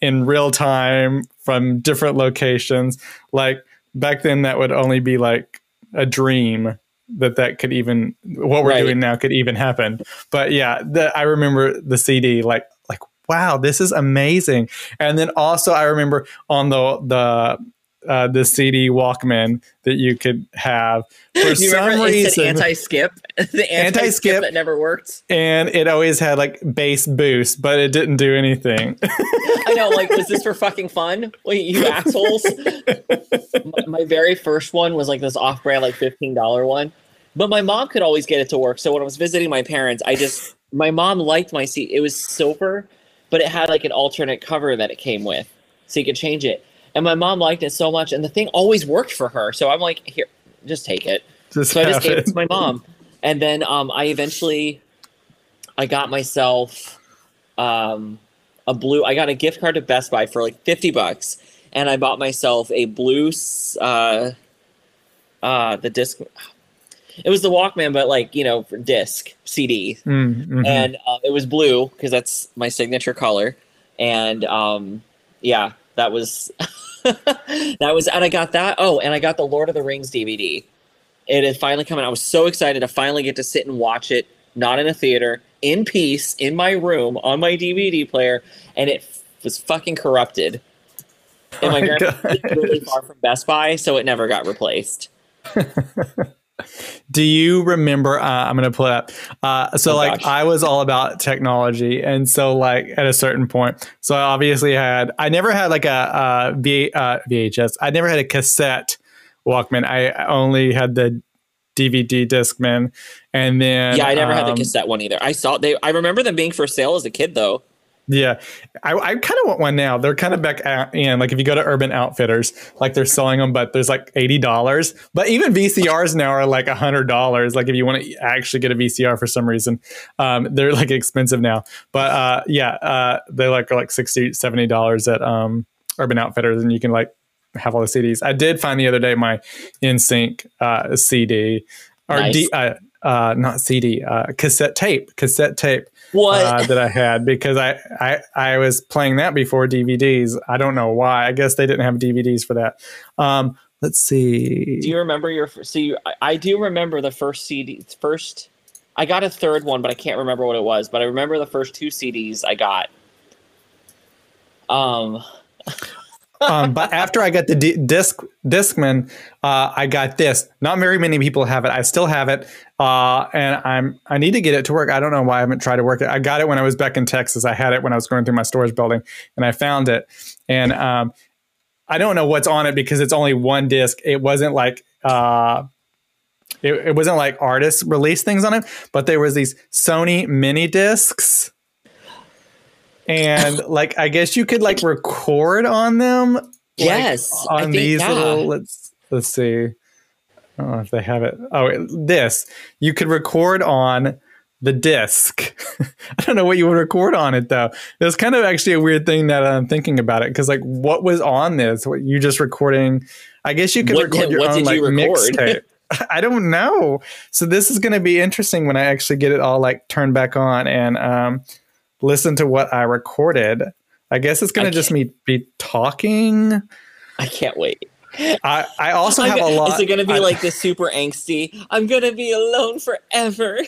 in real time from different locations. Like back then, that would only be like a dream that that could even what we're Right. doing now could even happen. But yeah, the, I remember the CD like like wow, this is amazing. And then also I remember on the the uh, the CD Walkman that you could have for you some remember reason, anti-skip? the Anti-skip. anti-skip that never worked. and it always had like bass boost, but it didn't do anything. I know, like, was this for fucking fun? Wait, you assholes! my, my very first one was like this off-brand, like fifteen dollar one, but my mom could always get it to work. So when I was visiting my parents, I just my mom liked my seat. It was silver, but it had like an alternate cover that it came with, so you could change it. And my mom liked it so much, and the thing always worked for her. So I'm like, here, just take it. just so I just gave it it. to my mom, and then um, I eventually, I got myself um, a blue. I got a gift card to Best Buy for like fifty bucks, and I bought myself a blue. Uh, uh, the disc. It was the Walkman, but like you know, for disc CD, Mm, mhm. and uh, it was blue because that's my signature color. And um, yeah, that was that was, and I got that. Oh, and I got the Lord of the Rings DVD. It had finally come out. I was so excited to finally get to sit and watch it, not in a theater, in peace, in my room on my DVD player, and it f- was fucking corrupted. And my Oh my grandpa lived really far from Best Buy, so it never got replaced. Do you remember? Uh, I'm going to pull it up. Uh, so, Oh, like, gosh. I was all about technology, and so like at a certain point, so I obviously had. I never had like a, a v, uh, VHS. I never had a cassette Walkman. I only had the DVD Discman, and then yeah, I never had the um, cassette one either. I saw they. I remember them being for sale as a kid, though. Yeah, I, I kind of want one now. They're kind of back in. Like if you go to Urban Outfitters, like they're selling them, but there's like eighty dollars. But even VCRs now are like hundred dollars. Like if you want to actually get a VCR for some reason, um, they're like expensive now. But uh, yeah, uh, they like are like 60 70 dollars at um, Urban Outfitters, and you can like have all the CDs. I did find the other day my NSYNC uh, CD or Nice. D, uh, uh, not CD, uh, cassette tape, cassette tape What? uh, that I had because I, I I was playing that before DVDs. I don't know why. I guess they didn't have DVDs for that. Um, let's see. do you remember your? I, I do remember the first CD, first I got a third one, but I can't remember what it was. But I remember the first two CDs I got. Um, um, but after I got the D- disc Discman, uh, I got this. Not very many people have it. I still have it, uh, and I'm I need to get it to work. I don't know why I haven't tried to work it. I got it when I was back in Texas. I had it when I was going through my storage building, and I found it. And um, I don't know what's on it because it's only one disc. It wasn't like uh, it, it wasn't like artists release things on it, but there was these Sony mini discs and like I guess you could like record on them. like, Yes, I on think- these yeah. little. Let's let's see. I don't know if they have it. Oh, it- this you could record on the disc. I don't know what you would record on it though. It was kind of actually a weird thing that I'm thinking about it because like what was on this? What you just recording? I guess you could What record did- your what own did like you mixtape. I don't know. So this is going to be interesting when I actually get it all like turned back on and um, listen to what I recorded. I guess it's going to just me be talking. I can't wait. I, I also I'm have a lot. Is it going to be I- like this super angsty? I'm going to be alone forever.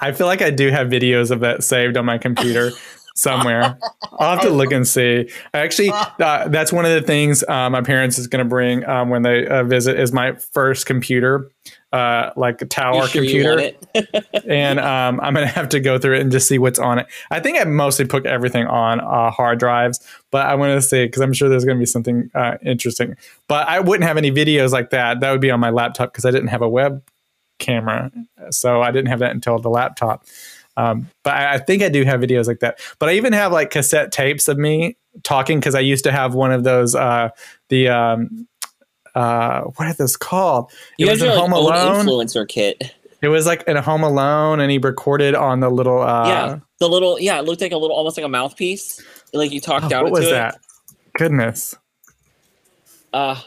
I feel like I do have videos of that saved on my computer somewhere. I'll have to look and see. Actually, uh, that's one of the things uh, my parents is going to bring um, when they uh, visit is my first computer, uh, like a tower sure computer. and um, I'm gonna have to go through it and just see what's on it. I think I mostly put everything on uh, hard drives, but I want to see because I'm sure there's gonna be something uh, interesting. But I wouldn't have any videos like that. That would be on my laptop because I didn't have a web camera, so I didn't have that until the laptop. Um, but I, I think I do have videos like that. But I even have like cassette tapes of me talking because I used to have one of those. Uh, the um, uh, what are those called? You it have was in your like, Home Alone. influencer kit. It was like in a Home Alone, and he recorded on the little. Uh, yeah, the little yeah, it looked like a little almost like a mouthpiece. Like you talked oh, down what was that? Goodness. Uh,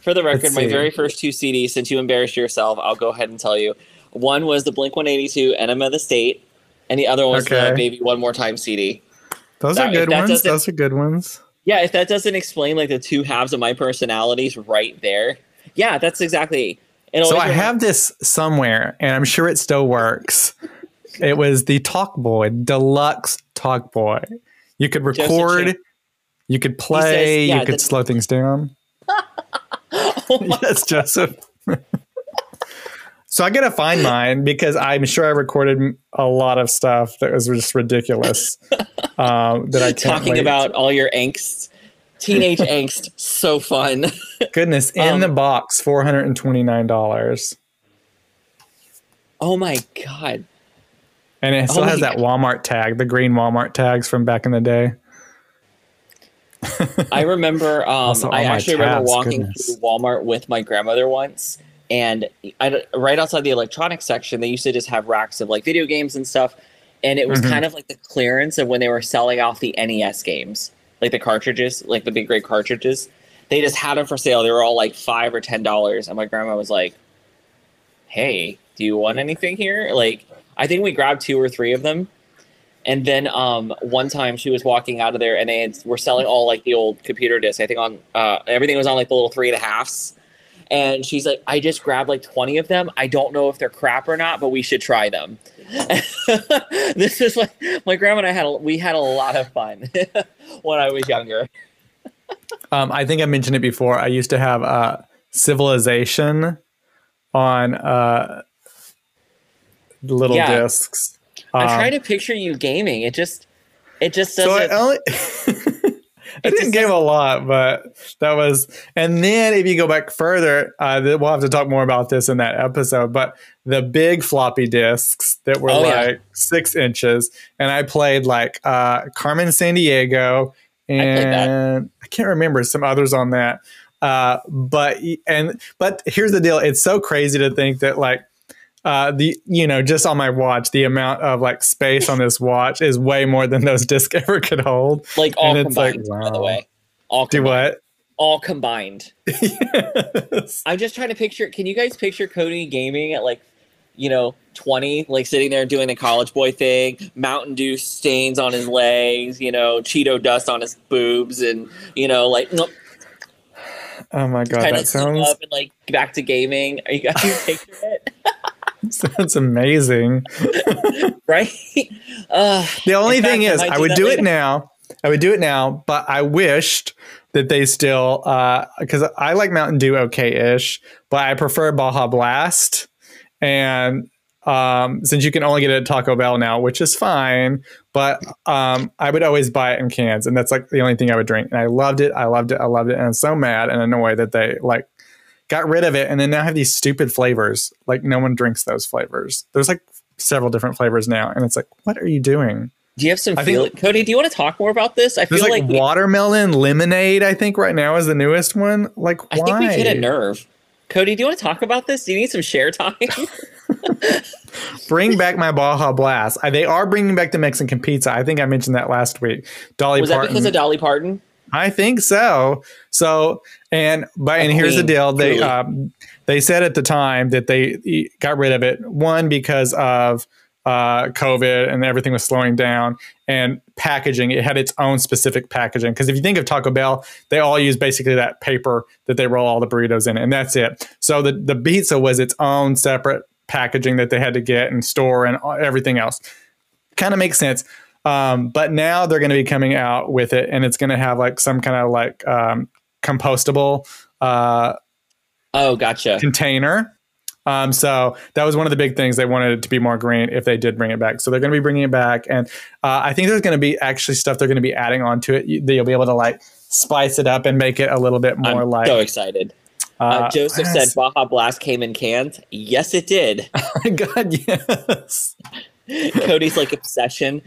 for the record, my very first two CDs. Since you embarrassed yourself, I'll go ahead and tell you. One was the Blink One Eighty Two Enema of the State, and the other one was Okay. the Baby One More Time CD. Those That- are good ones. Those are good ones. Yeah, if that doesn't explain like the two halves of my personalities right there, yeah, that's exactly. It So I have this somewhere, and I'm sure it still works. it was the Talkboy Deluxe Talkboy. You could record, you could play, yeah, you could slow things down. Oh yes, Joseph. so I gotta find mine because I'm sure I recorded a lot of stuff that was just ridiculous. Um, that I talking wait. about all your angst, teenage angst, so fun. Goodness, in Um, the box, four hundred and twenty nine dollars, Oh my god. and it still Oh has that Walmart tag, the green Walmart tags from back in the day. I remember um Also, I actually remember walking goodness. through Walmart with my grandmother once and I, right outside the electronics section they used to just have racks of like video games and stuff and it was Mhm. kind of like the clearance of when they were selling off the NES games like the cartridges like the big great cartridges they just had them for sale they were all like 5 or 10 dollars and my grandma was like hey do you want anything here like I think we grabbed two or three of them and then um, one time she was walking out of there and they had, were selling all like the old computer discs. I think on uh, everything was on like the little three and a halfs. And she's like, I just grabbed like 20 of them. I don't know if they're crap or not, but we should try them. this is like my grandma and I had, a, we had a lot of fun when I was younger. Um, I think I mentioned it before. I used to have uh, Civilization on uh, little Yeah. discs. I'm Um, trying to picture you gaming. It just, it just So doesn't. only. I didn't game a lot, but that was. And then if you go back further, uh, we'll have to talk more about this in that episode. But the big floppy disks that were Oh, yeah. like six inches, and I played like uh, Carmen Sandiego, and I can't remember some others on that. Uh, but and but here's the deal: it's so crazy to think that like uh, the you know just on my watch, the amount of like space on this watch is way more than those discs ever could hold. like all and it's like, combined, by the way. All Do combined. what? All combined. Yes. I'm just trying to picture. Can you guys picture Cody gaming at like, you know, 20, like sitting there doing the college boy thing, Mountain Dew stains on his legs, you know, Cheeto dust on his boobs, and you know, like nope, Oh my god, that sounds up and like back to gaming. Are you guys picture it? That's amazing. right? Uh, The only thing fact, is, I do would do later. it now. I would do it now, but I wished that they still, because I like Mountain Dew okay-ish, but I prefer Baja Blast. And um, since you can only get it at Taco Bell now, which is fine, but um, I would always buy it in cans, and that's like the only thing I would drink. And I loved it. I loved it. I loved it. And I'm so mad and annoyed that they like got rid of it, and then now have these stupid flavors. Like no one drinks those flavors. There's like several different flavors now, and it's like, what are you doing? do you have some I think- feel? Cody, do you want to talk more about this? I feel like, like, we- watermelon lemonade. I think right now is the newest one. Like, I think we've hit a nerve. Cody, do you want to talk about this? Do you need some share time? Bring back my Baja Blast. I, they are bringing back the Mexican pizza. I think I mentioned that last week. Dolly Was that because of Dolly Parton? I think so. So, and but and here's the deal. They um, they said at the time that they got rid of it. One because of uh, COVID and everything was slowing down, and packaging. It had its own specific packaging. Because if you think of Taco Bell, they all use basically that paper that they roll all the burritos in, and that's it. So the the pizza was its own separate packaging that they had to get and store and everything else. Kind of makes sense. Um, but now they're going to be coming out with it, and it's going to have like some kind of like um, compostable uh, Oh, gotcha. container. Um, so that was one of the big things they wanted it to be more green if they did bring it back. So they're going to be bringing it back, and uh, I think there's going to be actually stuff they're going to be adding onto it. You, you'll be able to like spice it up and make it a little bit more I'm like. so excited. Uh, uh, Joseph yes. said Baja Blast came in cans. Yes, it did. "Oh my god, yes." Cody's like obsession.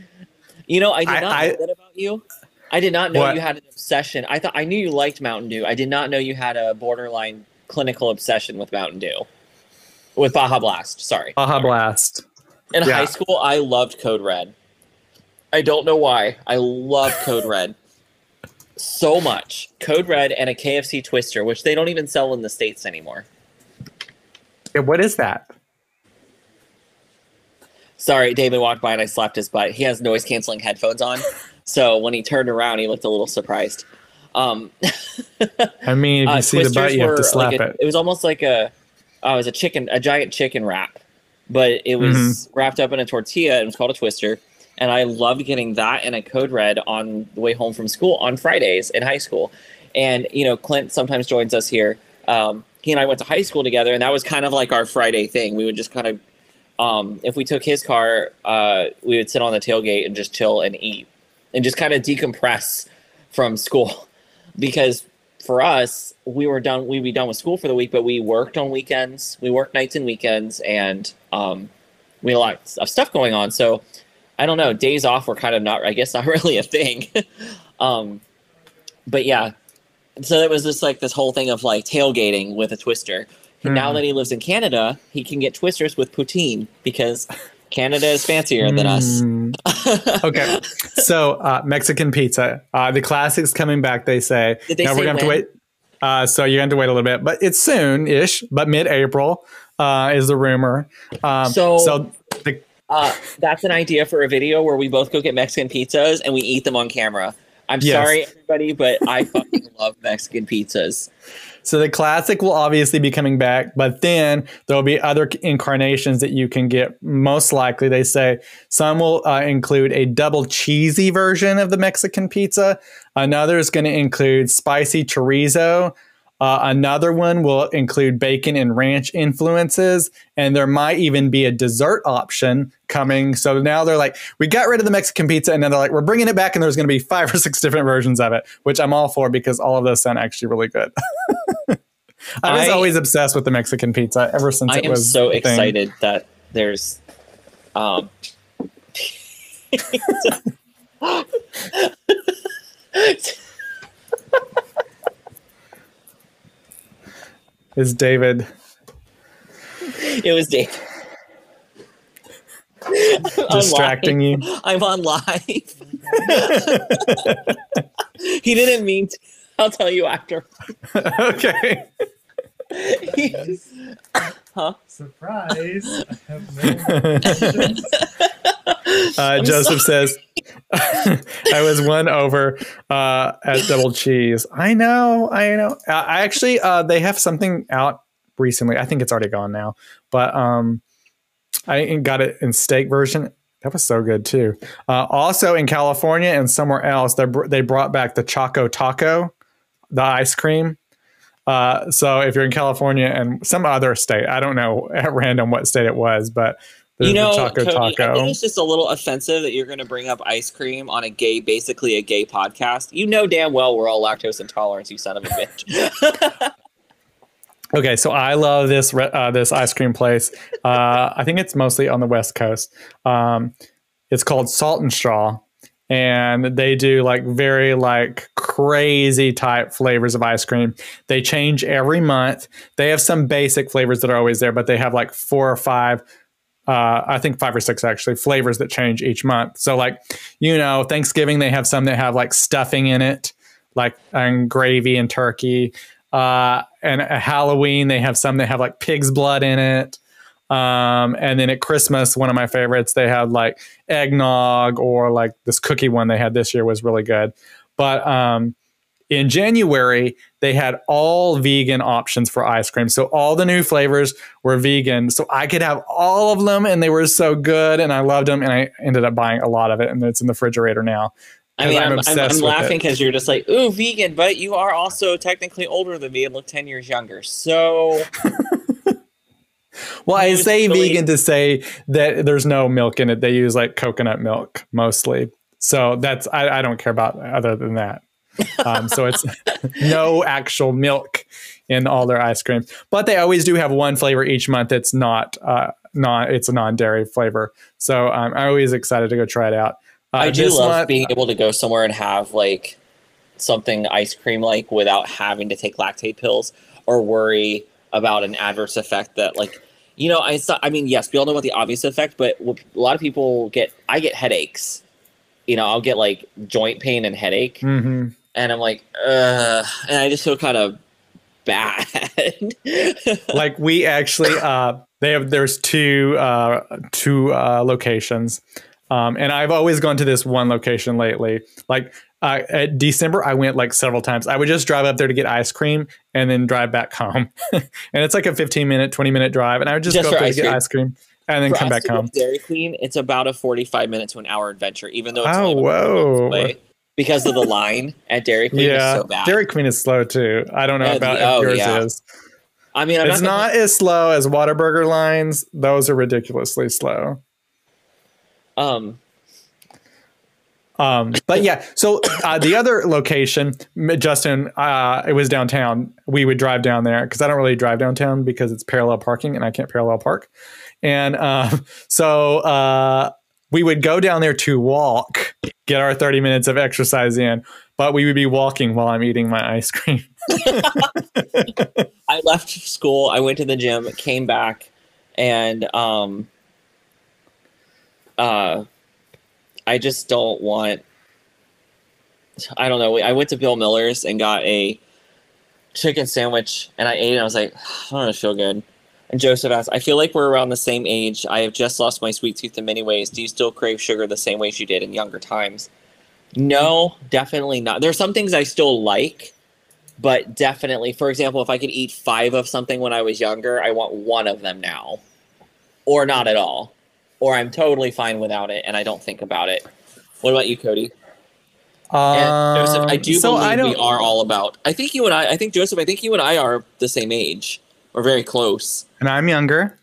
You know, I did not I- know that about you. I did not know What? you had an obsession. I thought I knew you liked Mountain Dew. I did not know you had a borderline clinical obsession with Mountain Dew. With Baja Blast, sorry. Baja Blast. In yeah. high school, I loved Code Red. I don't know why. I love Code Red so much. Code Red and a KFC Twister, which they don't even sell in the states anymore. Yeah, what is that? Sorry, David walked by and I slapped his butt. He has noise canceling headphones on, so when he turned around, he looked a little surprised. Um, I mean, if you uh, see the butt, you have to slap like a- it. It was almost like a, oh, it was a chicken, a giant chicken wrap, but it was Mm-hmm. wrapped up in a tortilla. and It was called a twister, and I loved getting that and a code red on the way home from school on Fridays in high school. And you know, Clint sometimes joins us here. Um, he and I went to high school together, and that was kind of like our Friday thing. We would just kind of, um, if we took his car, uh, we would sit on the tailgate and just chill and eat, and just kind of decompress from school, because for us, we were done. We'd be done with school for the week, but we worked on weekends. We worked nights and weekends, and um, we had a lot of stuff going on. So I don't know. Days off were kind of not, I guess, not really a thing. um, but yeah, so it was just like this whole thing of like tailgating with a twister. And Now Mhm. that he lives in Canada, he can get twisters with poutine because Canada is fancier than us. Mm. okay. So uh, Mexican pizza, uh, the classics coming back. They say. Did they now say we're gonna have to wait. Uh, so you're going to have to wait a little bit, but it's soon-ish. But mid-April uh, is the rumor. Um, So- so the, Uh, that's an idea for a video where we both go get Mexican pizzas and we eat them on camera. I'm Yes. sorry, everybody, but I fucking love Mexican pizzas. So the classic will obviously be coming back, but then there'll be other incarnations that you can get. Most likely, they say some will uh, include a double cheesy version of the Mexican pizza. Another is going to include spicy chorizo. Uh, another one will include bacon and ranch influences, and there might even be a dessert option coming. So now they're like, we got rid of the Mexican pizza, and then they're like, we're bringing it back, and there's going to be five or six different versions of it, which I'm all for because all of those sound actually really good. I was I- always obsessed with the Mexican pizza ever since I it am was so a thing. excited that there's um Is David it was Dave. I'm distracting you? I'm on live. he didn't mean to. I'll tell you after. okay. huh? Surprise! I have no. Uh, Joseph says, I was won over uh, at double cheese. I know, I know. Uh, I actually, uh, they have something out recently. I think it's already gone now, but um, I got it in steak version. That was so good too. Uh, also in California and somewhere else, they they brought back the Choco Taco, the ice cream. Uh, so if you're in California and some other state, I don't know at random what state it was, but there's you know, the Choco Cody, I Taco. think it's just a little offensive that you're going to bring up ice cream on a gay, basically a gay podcast. You know damn well we're all lactose intolerant, you son of a bitch. Okay, so I love this re- uh, this ice cream place. Uh, I think it's mostly on the West Coast. Um, it's called Salt and Straw, and they do like very like crazy type flavors of ice cream. They change every month. They have some basic flavors that are always there, but they have like four or five. Uh, I think five or six actually flavors that change each month. So like you know Thanksgiving they have some that have like stuffing in it, like and gravy and turkey uh, and Halloween they have some that have like pig's blood in it. Um, and then at Christmas, one of my favorites, they had like eggnog or like this cookie one they had this year was really good. But um, in January, they had all vegan options for ice cream. So all the new flavors were vegan. So I could have all of them and they were so good and I loved them. And I ended up buying a lot of it and it's in the refrigerator now. I mean, I'm, I'm, I'm with laughing because you're just like, ooh, vegan, but you are also technically older than me and look 10 years younger. So, Well, I say vegan to say that there's no milk in it. They use like coconut milk mostly. So that's I, I don't care about other than that. Um, so it's no actual milk in all their ice creams, but they always do have one flavor each month. that's not uh, not it's a non dairy flavor. So um, I'm always excited to go try it out. Uh, I do love month- being able to go somewhere and have like something ice cream like without having to take lactate pills or worry about an adverse effect that like you know I saw, I mean yes we all know about the obvious effect but a lot of people get I get headaches. You know I'll get like joint pain and headache. Mhm. and I'm like uh and I just feel kind of bad. Like we actually uh they have there's two uh two uh locations. Um and i've always gone to this one location lately. Like uh, at December, I went like several times. I would just drive up there to get ice cream and then drive back home. and it's like a 15 minute, 20 minute drive. And I would just, Just go up there to get cream. ice cream and then For come back home. Dairy Queen, it's about a 45 minute to an hour adventure, even though it's Oh, only whoa. away, because of the line at Dairy Queen Yeah. is so bad. Dairy Queen is slow too. I don't know Yeah, about oh, yours yeah. is. I mean, I'm It's not, not as slow as Whataburger lines. Those are ridiculously slow. um Um, but yeah, so uh, the other location, Justin, uh, it was downtown. We would drive down there because I don't really drive downtown because it's parallel parking and I can't parallel park. And um, so uh, we would go down there to walk, get our 30 minutes of exercise in, but we would be walking while I'm eating my ice cream. I left school, I went to the gym, came back, and um uh I just don't want I don't know. I went to Bill Miller's and got a chicken sandwich and I ate it and I was like, I don't feel good. And Joseph asked, I feel like we're around the same age. I have just lost my sweet tooth in many ways. Do you still crave sugar the same ways you did in younger times? No, definitely not. There's some things I still like, but definitely, for example, if I could eat five of something when I was younger, I want one of them now, or not at all, or I'm totally fine without it and I don't think about it. What about you, Cody? And Joseph, I Um, do so believe I we are all about. I think you and I. I think Joseph. I think you and I are the same age, or very close. and I'm younger.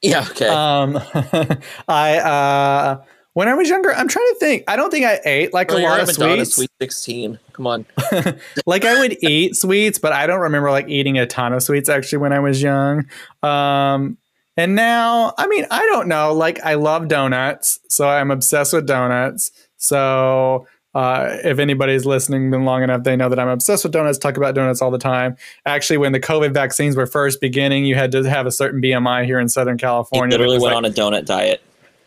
Yeah. Okay. Um, I uh, when I was younger, I'm trying to think. I don't think I ate like a lot of Madonna sweets. Sweet sixteen. Come on. like I would eat sweets, but I don't remember like eating a ton of sweets actually when I was young. Um, and now, I mean, I don't know. Like I love donuts, so I'm obsessed with donuts. So uh, if anybody's listening been long enough, they know that I'm obsessed with donuts. Talk about donuts all the time. Actually, when the COVID vaccines were first beginning, you had to have a certain BMI here in Southern California. that literally went like, on a donut diet.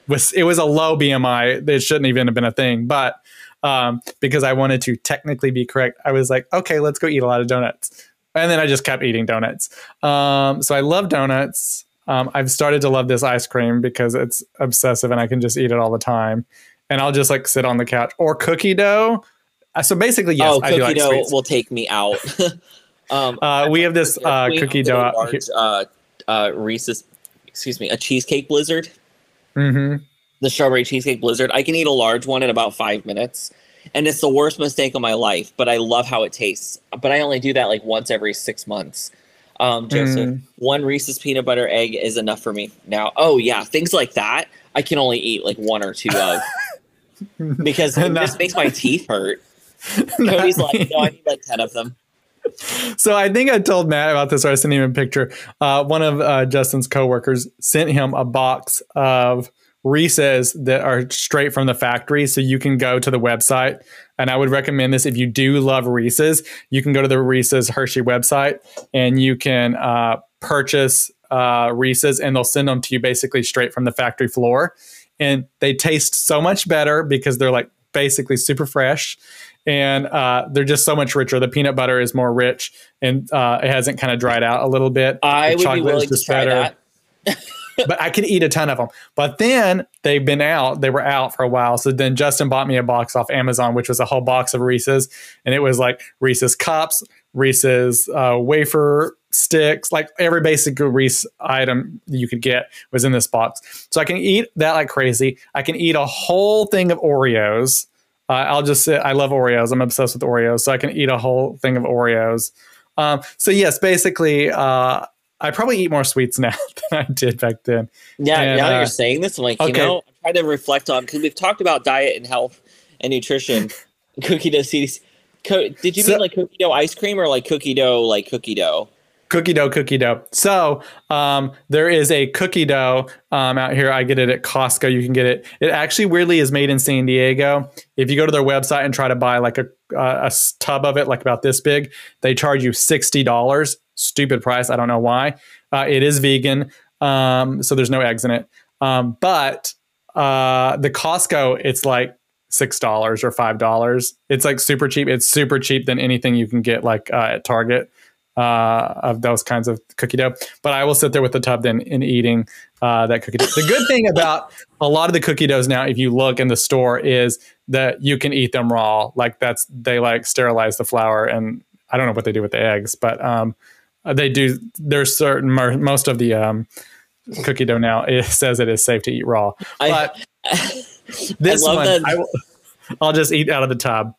was it was a low BMI. It shouldn't even have been a thing, but um, because I wanted to technically be correct, I was like, okay, let's go eat a lot of donuts, and then I just kept eating donuts. Um, so I love donuts. Um, I've started to love this ice cream because it's obsessive, and I can just eat it all the time. And I'll just like sit on the couch or cookie dough. Uh, so basically, yes, oh, I cookie like dough sweets. will take me out. um, Uh, we have this uh, cookie dough. out large, here. uh, uh, Reese's excuse me, a cheesecake blizzard. Mm-hmm. The strawberry cheesecake blizzard. I can eat a large one in about five minutes, and it's the worst mistake of my life. But I love how it tastes. But I only do that like once every six months. Um, Joseph, Mm. one Reese's peanut butter egg is enough for me now. Oh yeah, things like that I can only eat like one or two of because it just makes my teeth hurt. Cody's like, no, I need like ten of them. So I think I told Matt about this, or I sent him a picture. Uh, one of uh, Justin's coworkers sent him a box of Reese's that are straight from the factory, so you can go to the website. And I would recommend this if you do love Reese's. You can go to the Reese's Hershey website, and you can uh, purchase uh, Reese's, and they'll send them to you basically straight from the factory floor. And they taste so much better because they're like basically super fresh and uh, they're just so much richer. The peanut butter is more rich, and uh, it hasn't kind of dried out a little bit. I The would be chocolate is willing to just try that. but I could eat a ton of them. But then they've been out; they were out for a while. So then Justin bought me a box off Amazon, which was a whole box of Reese's, and it was like Reese's cups, Reese's uh, wafer sticks, like every basic Reese item you could get was in this box. So I can eat that like crazy. I can eat a whole thing of Oreos. Uh, I'll just say I love Oreos. I'm obsessed with Oreos, so I can eat a whole thing of Oreos. Um, so yes, basically, uh, I probably eat more sweets now than I did back then. Yeah, And, now that uh, you're saying this, I'm like, you know, I'm trying to reflect on because we've talked about diet and health and nutrition. cookie dough CDC. Co- did you So- mean like cookie dough ice cream or like cookie dough like cookie dough? Cookie dough, cookie dough. So um, there is a cookie dough um, out here. I get it at Costco. You can get it. It actually weirdly is made in San Diego. If you go to their website and try to buy like a a tub of it, like about this big, they charge you sixty dollars. Stupid price. I don't know why. Uh, it is vegan, um, so there's no eggs in it. Um, but uh, the Costco, it's like six dollars or five dollars. It's like super cheap. It's super cheap than anything you can get like uh, at Target uh, of those kinds of cookie dough. But I will sit there with the tub then and eating uh, that cookie dough. The good thing about a lot of the cookie doughs now, if you look in the store, is that you can eat them raw. Like that's they like sterilize the flour, and I don't know what they do with the eggs, but um, they do. There's certain most of the um, cookie dough now it says it is safe to eat raw. I, But this love one, that- I will, I'll just eat out of the tub.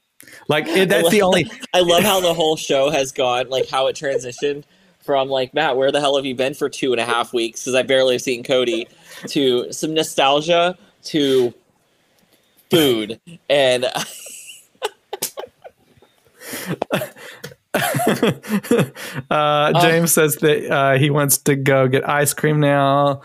Like it, that's the only. I love how the whole show has gone, like how it transitioned from like Matt, where the hell have you been for two and a half weeks? Because I barely have seen Cody. To some nostalgia to food and uh, James says that uh, he wants to go get ice cream now.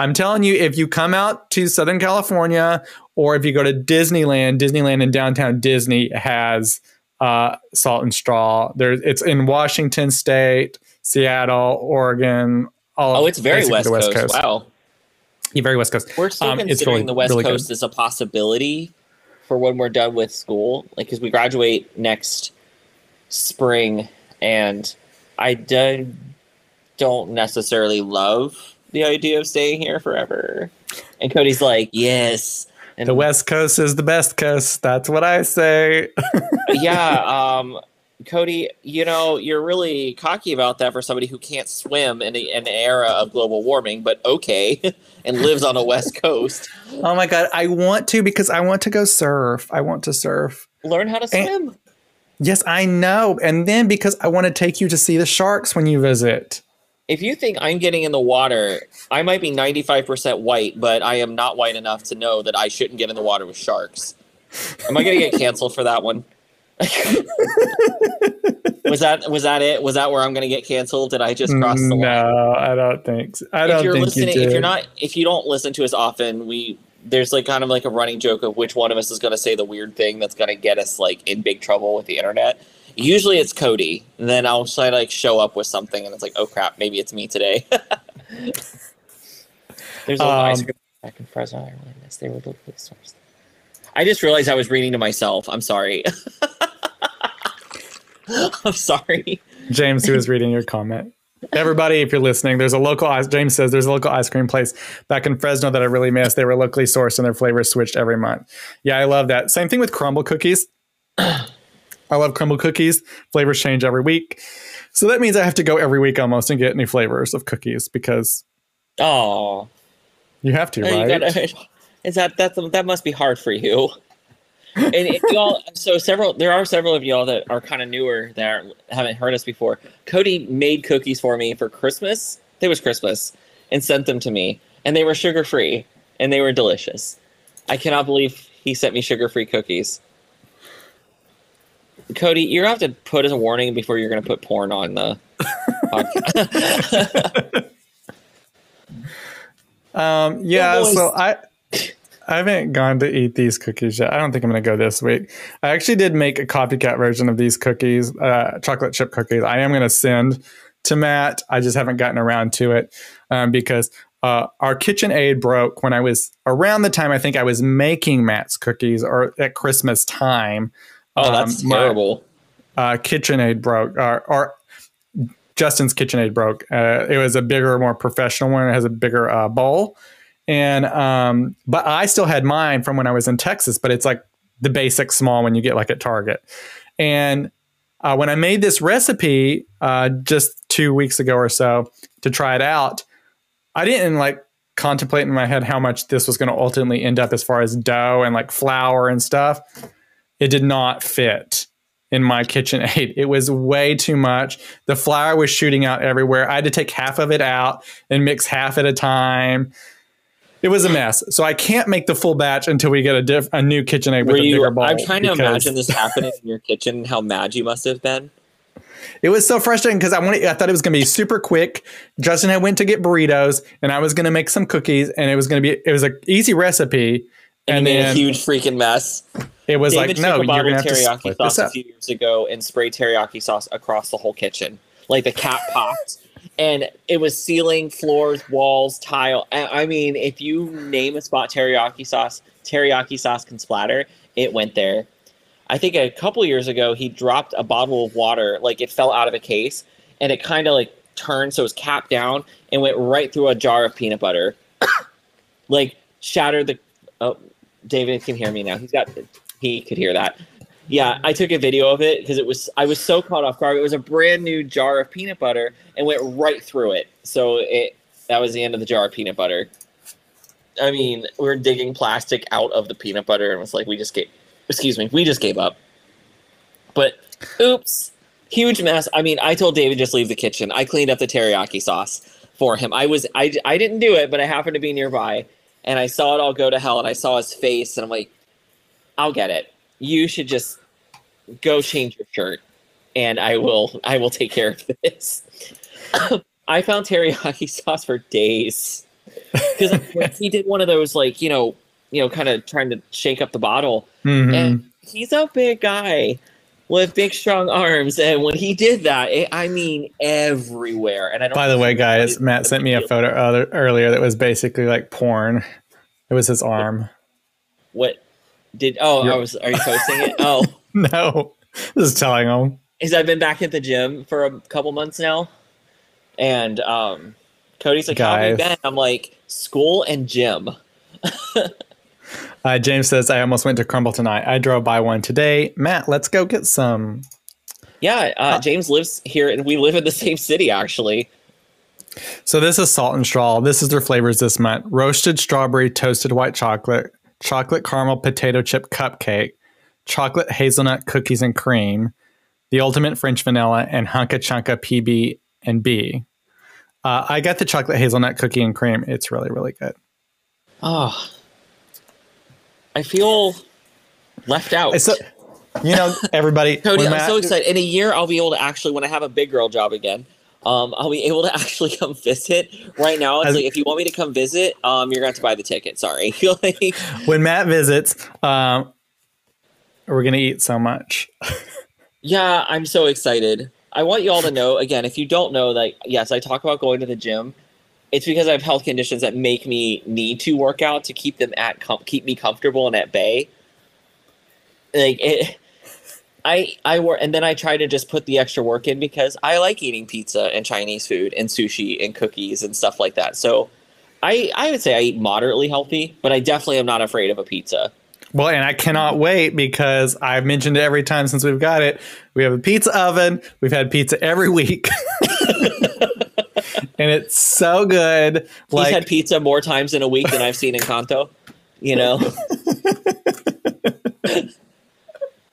I'm telling you, if you come out to Southern California or if you go to Disneyland, Disneyland in downtown Disney has uh, salt and straw. There, it's in Washington State, Seattle, Oregon. All oh, it's very basically West, the Coast. Wow, Yeah, very West Coast. we're still Um, it's considering really- the West really good. Coast as a possibility for when we're done with school, like because we graduate next spring, and I do, don't necessarily love the idea of staying here forever. And Cody's like, yes. And The West Coast is the best coast. That's what I say. yeah, um, Cody, you know, you're really cocky about that for somebody who can't swim in, a, in an era of global warming, but okay, and lives on a West Coast. oh my god, I want to because I want to go surf. I want to surf. Learn how to And- swim. Yes, I know. And then because I want to take you to see the sharks when you visit. If you think I'm getting in the water, I might be 95% white, but I am not white enough to know that I shouldn't get in the water with sharks. Am I going to get canceled for that one? was that was that it? Was that where I'm going to get canceled? Did I just cross the line? No, I don't think so. I if don't if you're think listening, you if you're not, if you don't listen to us often, we there's like kind of like a running joke of which one of us is going to say the weird thing that's going to get us like in big trouble with the internet. Usually it's Cody, and then I'll try to like show up with something, and it's like, oh crap, maybe it's me today. there's a Um, ice cream back in Fresno. I really miss. They were the food stores. I just realized I was reading to myself. I'm sorry. I'm sorry. James, who is reading your comment. Everybody, if you're listening, there's a local ice. James says there's a local ice cream place back in Fresno that I really miss. They were locally sourced and their flavors switched every month. Yeah, I love that. Same thing with Crumbl cookies. I love Crumbl cookies. Flavors change every week, so that means I have to go every week almost and get new flavors of cookies because Oh, You have to, oh, you right? gotta- is that that's that must be hard for you? and if y'all, so several, there are several of y'all that are kind of newer that haven't heard us before. Cody made cookies for me for Christmas. It was Christmas, and sent them to me, and they were sugar free, and they were delicious. I cannot believe he sent me sugar free cookies. Cody, you're gonna have to put as a warning before you're gonna put porn on the podcast. Um, yeah, so I I haven't gone to eat these cookies yet. I don't think I'm gonna go this week. I actually did make a copycat version of these cookies, uh, chocolate chip cookies. I am gonna send to Matt. I just haven't gotten around to it um, because uh, our KitchenAid broke when I was around the time I think I was making Matt's cookies or at Christmas time. Oh, that's Um, my- terrible. uh, KitchenAid broke, or, or Justin's KitchenAid broke. Uh, it was a bigger, more professional one. It has a bigger uh, bowl, and um, but I still had mine from when I was in Texas. But it's like the basic small one you get like at Target. And uh, when I made this recipe uh, just two weeks ago or so to try it out, I didn't like contemplate in my head how much this was going to ultimately end up as far as dough and like flour and stuff. It did not fit in my KitchenAid. It was way too much. The flour was shooting out everywhere. I had to take half of it out and mix half at a time. It was a mess. So I can't make the full batch until we get a diff- a new KitchenAid with Were a bigger bowl. I'm trying to imagine this happening in your kitchen how mad you must have been. It was so frustrating because I wanted, I thought it was going to be super quick. Justin had went to get burritos, and I was going to make some cookies, and it was going to be it was an easy recipe. And, And made a huge freaking mess. It was David like, no, a you're to of have to teriyaki split sauce a few years ago and spray teriyaki sauce across the whole kitchen. Like the cat popped. And it was ceiling, floors, walls, tile. I I mean, if you name a spot teriyaki sauce, teriyaki sauce can splatter. It went there. I think a couple years ago he dropped a bottle of water, like it fell out of a case, and it kind of like turned so it was capped down and went right through a jar of peanut butter, like shattered the. Oh, David can hear me now. He's got he could hear that. Yeah, I took a video of it because it was I was so caught off guard. It was a brand new jar of peanut butter and went right through it. So it that was the end of the jar of peanut butter. I mean, we were digging plastic out of the peanut butter and was like, we just gave excuse me, we just gave up. But oops, huge mess. I mean, I told David just leave the kitchen. I cleaned up the teriyaki sauce for him. I was I I didn't do it, but I happened to be nearby and I saw it all go to hell and I saw his face and I'm like, I'll get it. You should just go change your shirt and I will I will take care of this. I found teriyaki sauce for days because he did one of those like you know you know kind of trying to shake up the bottle Mhm. and he's a big guy with big strong arms and when he did that it, I mean everywhere and I don't By the way, guys, Matt sent me a photo other, earlier that was basically like porn. It was his arm. what did oh I was are you posting it oh No, this is telling him. is I've been back at the gym for a couple months now, and um, Cody's like, "How have you been?" I'm like, "School and gym." Uh, James says, I almost went to Crumbl tonight. I drove by one today. Matt, let's go get some. Yeah, uh, James lives here, and we live in the same city actually. So, this is Salt and Straw. This is their flavors this month roasted strawberry, toasted white chocolate, chocolate caramel potato chip cupcake, chocolate hazelnut cookies and cream, the ultimate French vanilla, and Hunka Chunka PB and B. Uh, I got the chocolate hazelnut cookie and cream. It's really, really good. Oh, I feel left out. So, you know, everybody. Cody, I'm Matt- so excited. In a year, I'll be able to actually, when I have a big girl job again, um, I'll be able to actually come visit. Right now, it's like if you want me to come visit, um, you're going to have to buy the ticket. Sorry. Like, when Matt visits, um, we're gonna eat so much. Yeah, I'm so excited. I want you all to know again, if you don't know, like, yes, I talk about going to the gym. It's because I have health conditions that make me need to work out to keep them at com- keep me comfortable and at bay. Like it, I I work and then I try to just put the extra work in because I like eating pizza and Chinese food and sushi and cookies and stuff like that. So I I would say I eat moderately healthy, but I definitely am not afraid of a pizza. Well, and I cannot wait because I've mentioned it every time since we've got it. We have a pizza oven. We've had pizza every week. and it's so good. He's Like had pizza more times in a week than I've seen Encanto. You know,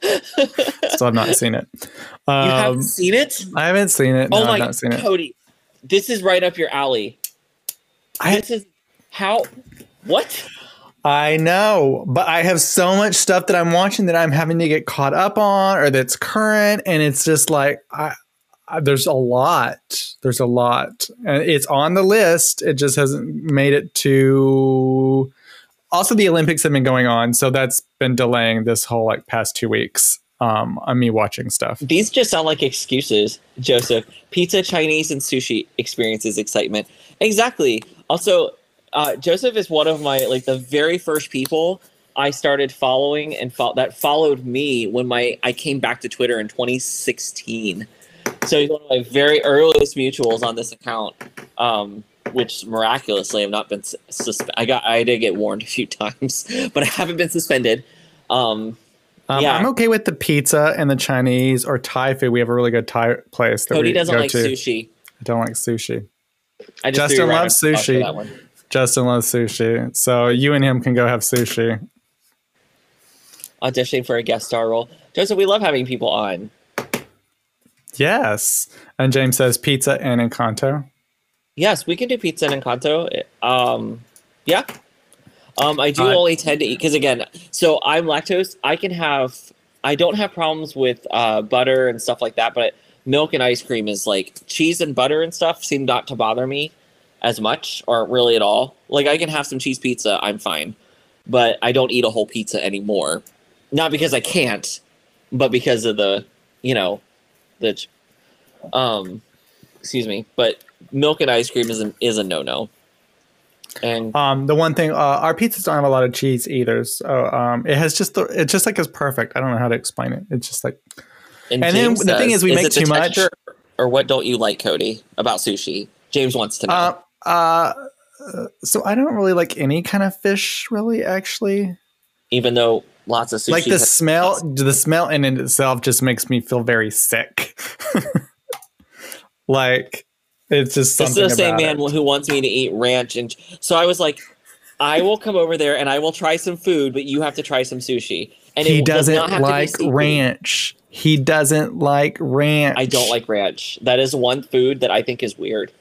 still have not seen it. you Um, haven't seen it. I haven't seen it. No, oh my it. Cody, this is right up your alley. I- this is how. What? I know, but I have so much stuff that I'm watching that I'm having to get caught up on or that's current, and it's just like I, I there's a lot. There's a lot, and it's on the list. It just hasn't made it to. Also, the Olympics have been going on, so that's been delaying this whole like past two weeks. Um, on me watching stuff. These just sound like excuses, Joseph. Pizza, Chinese, and sushi experiences excitement. Exactly. Also, uh, Joseph is one of my like the very first people I started following and fo- that followed me when my I came back to Twitter in 2016. So he's one of my very earliest mutuals on this account, um, which miraculously I've not been suspended. I got I did get warned a few times, but I haven't been suspended. Um, Um, Yeah. I'm okay with the pizza and the Chinese or Thai food. We have a really good Thai place that Cody we doesn't go like to. sushi. I don't like sushi. I just Justin right loves on the spot for sushi. that one. Justin loves sushi, so you and him can go have sushi. auditioning for a guest star role. Joseph, we love having people on. Yes, and James says pizza and Encanto. Yes, we can do pizza and Encanto. Um, yeah. Um, I do Uh, only tend to eat because again, so I'm lactose. I can have. I don't have problems with uh, butter and stuff like that, but milk and ice cream is like cheese and butter and stuff seem not to bother me as much or really at all. Like I can have some cheese pizza, I'm fine, but I don't eat a whole pizza anymore. Not because I can't, but because of the, you know, the, um, excuse me. But milk and ice cream is a, is a no no. And Um, the one thing, uh, our pizzas don't have a lot of cheese either, so um, it has just the, it's just like is perfect. I don't know how to explain it. It's just like and, And then James the thing is we make it the too much. Or what don't you like, Cody, about sushi? James wants to know. uh, uh, so I don't really like any kind of fish, really. Actually, even though lots of sushi like the smell, the smell in it itself just makes me feel very sick. like it's just This is something the same man it. who wants me to eat ranch, and so I was like, I will come over there and I will try some food, but you have to try some sushi. And he it does doesn't not have to be like ranch. He doesn't like ranch. I don't like ranch. That is one food that I think is weird.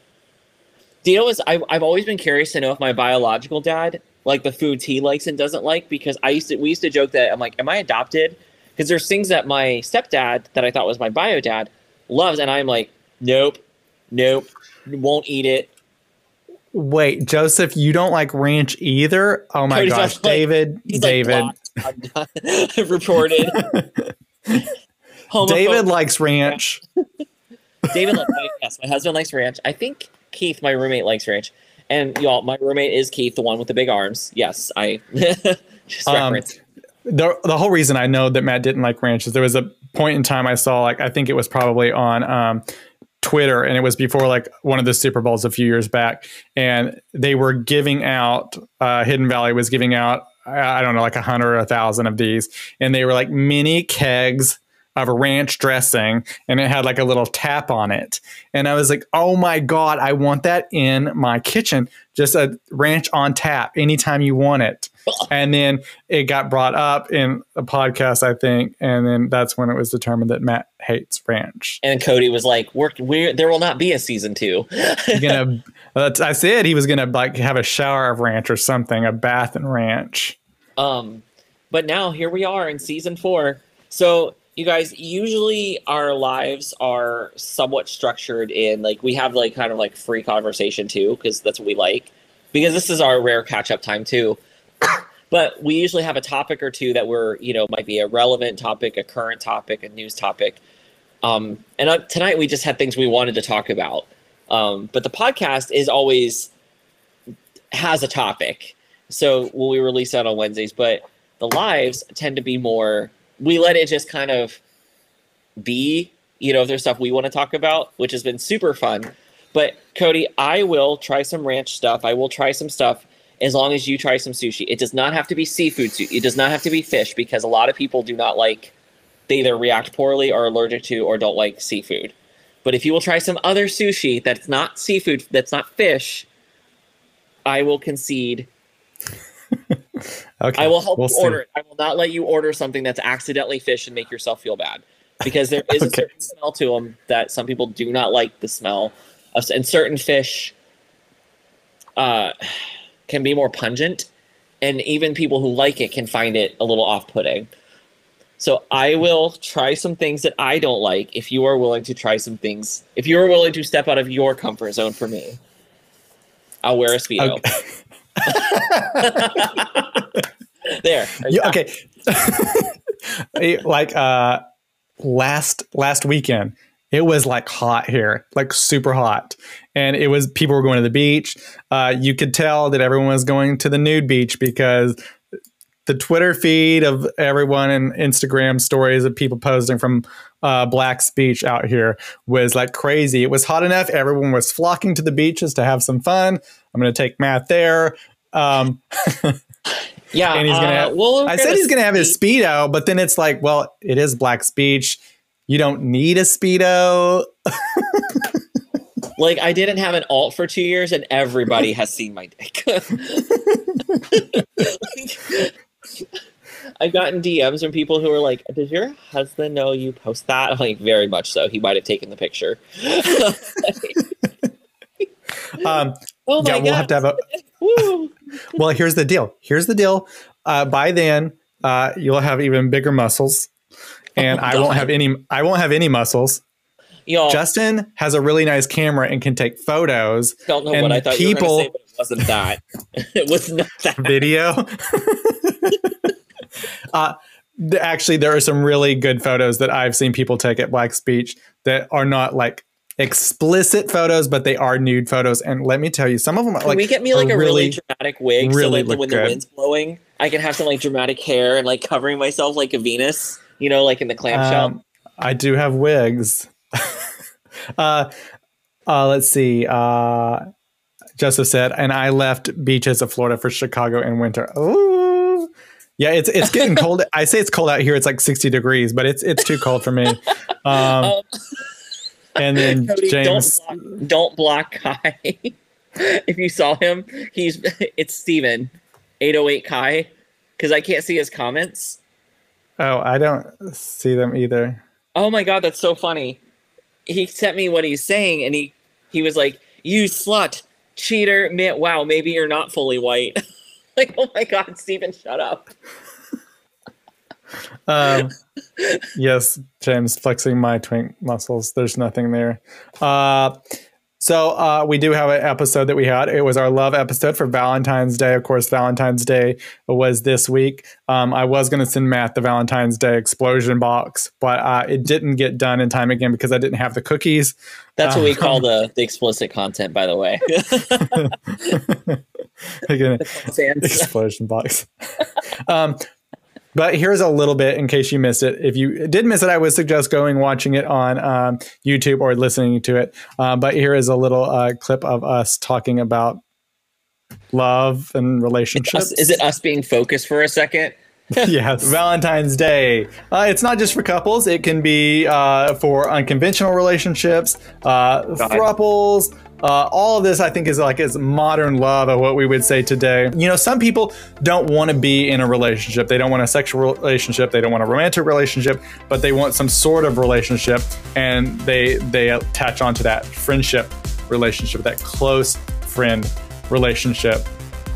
Do you know is I've, I've always been curious to know if my biological dad like the foods he likes and doesn't like because I used to we used to joke that I'm like, am I adopted? Because there's things that my stepdad that I thought was my bio dad loves, and I'm like, nope, nope, won't eat it. Wait, Joseph, you don't like ranch either? Oh my Cody's gosh, like- David, He's David, like. Reported. David likes ranch. David, likes yes, my husband likes ranch. I think Keith, my roommate, likes ranch. And y'all, my roommate is Keith, the one with the big arms. Yes, I just Um, reference. the the whole reason I know that Matt didn't like ranch is there was a point in time I saw like I think it was probably on um, Twitter and it was before like one of the Super Bowls a few years back and they were giving out uh, Hidden Valley was giving out I don't know like a hundred or a thousand of these and they were like mini kegs of a ranch dressing and it had like a little tap on it and I was like oh my god I want that in my kitchen just a ranch on tap anytime you want it and then it got brought up in a podcast, I think, and then that's when it was determined that Matt hates ranch. And Cody was like, "We're, we're there will not be a season two. Gonna, I said he was gonna like have a shower of ranch or something, a bath and ranch. Um, but now here we are in season four. So you guys, usually our lives are somewhat structured in like we have like kind of like free conversation too, because that's what we like. Because this is our rare catch up time too. but we usually have a topic or two that we're you know might be a relevant topic, a current topic, a news topic. Um, and uh, tonight we just had things we wanted to talk about. Um, but the podcast is always has a topic. So when we release that on Wednesdays, but the lives tend to be more we let it just kind of be, you know, if there's stuff we want to talk about, which has been super fun. But Cody, I will try some ranch stuff. I will try some stuff as long as you try some sushi. It does not have to be seafood sushi. It does not have to be fish because a lot of people do not like they either react poorly or allergic to or don't like seafood. But if you will try some other sushi that's not seafood, that's not fish, I will concede. Okay. I will help we'll you see. order it. I will not let you order something that's accidentally fish and make yourself feel bad. Because there is a certain smell to them that some people do not like the smell of, and certain fish uh, can be more pungent, and even people who like it can find it a little off-putting. So I will try some things that I don't like if you are willing to try some things. If you are willing to step out of your comfort zone for me, I'll wear a speedo. there. You- okay. Like uh last last weekend, it was like hot here, like super hot. And it was people were going to the beach. Uh you could tell that everyone was going to the nude beach because the Twitter feed of everyone and Instagram stories of people posting from uh, Black's Beach out here was like crazy. It was hot enough. Everyone was flocking to the beaches to have some fun. I'm going to take Matt there. Um, Yeah, and he's gonna. uh, have, we'll I said he's gonna have his speedo, but then it's like, well, it is Black's Beach. You don't need a speedo. Like I didn't have an alt for two years, and everybody has seen my dick. I've gotten DMs from people who are like, "Does your husband know you post that?" I'm like, "Very much so. He might have taken the picture." Um, oh my yeah, we'll have to have a. Well, here's the deal. Here's the deal. Uh, by then, uh, you'll have even bigger muscles, and Oh, I won't have any. I won't have any muscles. Y'all Justin has a really nice camera and can take photos, don't know what I thought people- you were going to say, but it wasn't that. it was not that. video. Uh, actually, there are some really good photos that I've seen people take at Black's Beach that are not like explicit photos, but they are nude photos. And let me tell you, some of them are Can like we get me like a really, really- dramatic wig really so like when the wind's blowing, I can have some like dramatic hair and like covering myself like a Venus, you know, like in the clamshell. Um, I do have wigs. uh, uh, let's see. Uh, Joseph said, and I left beaches of Florida for Chicago in winter. Ooh. Yeah, it's it's getting cold. I say it's cold out here. It's like 60 degrees, but it's it's too cold for me. Um, Um, and then Cody, James, don't block, block Kai. if you saw him, he's it's Steven, 808 Kai, because I can't see his comments. oh, I don't see them either. Oh my god, that's so funny. He sent me what he's saying, and he he was like, "You slut, cheater, man. Wow, maybe you're not fully white." like, oh my god, Steven, shut up. Um, yes, James, flexing my twink muscles. There's nothing there. Uh, so uh, we do have an episode that we had. It was our love episode for Valentine's Day. Of course, Valentine's Day was this week. Um, I was going to send Matt the Valentine's Day explosion box, but uh, it didn't get done in time again because I didn't have the cookies. That's what we call Um, the the explicit content, by the way. Again, explosion box. um, but here's a little bit in case you missed it. If you did miss it, I would suggest going watching it on um, YouTube or listening to it. Uh, but here is a little uh, clip of us talking about love and relationships. Us- is it us being focused for a second? yes. Valentine's Day. Uh, it's not just for couples. It can be uh, for unconventional relationships, uh, thruples. Uh, all of this, I think, is like is modern love of what we would say today. You know, some people don't want to be in a relationship. They don't want a sexual relationship. They don't want a romantic relationship, but they want some sort of relationship, and they they attach onto that friendship relationship, that close friend relationship.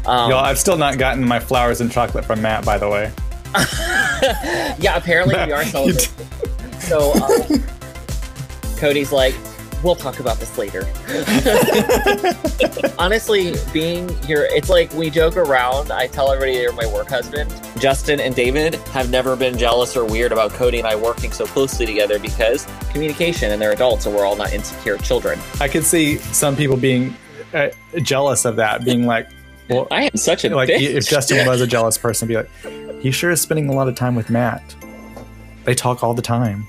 Um, Y'all, I've still not gotten my flowers and chocolate from Matt, by the way. yeah, apparently we are celebrating. so uh, Cody's like, we'll talk about this later. Honestly, being here, it's like we joke around. I tell everybody you're my work husband. Justin and David have never been jealous or weird about Cody and I working so closely together because communication and they're adults and we're all not insecure children. I could see some people being uh, jealous of that, being like, well, I am such a like bitch. if Justin was a jealous person, be like, he sure is spending a lot of time with Matt. They talk all the time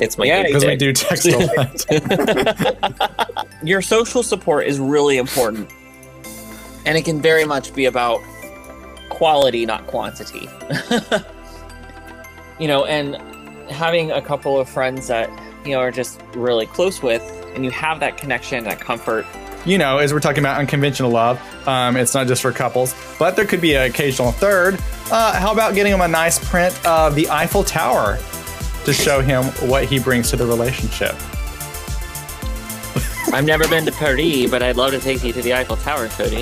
it's my yeah, because we do text a lot. your social support is really important and it can very much be about quality not quantity you know and having a couple of friends that you know, are just really close with, and you have that connection, that comfort. You know, as we're talking about unconventional love, um, it's not just for couples, but there could be an occasional third. Uh, how about getting them a nice print of the Eiffel Tower to show him what he brings to the relationship? I've never been to Paris, but I'd love to take you to the Eiffel Tower, Cody.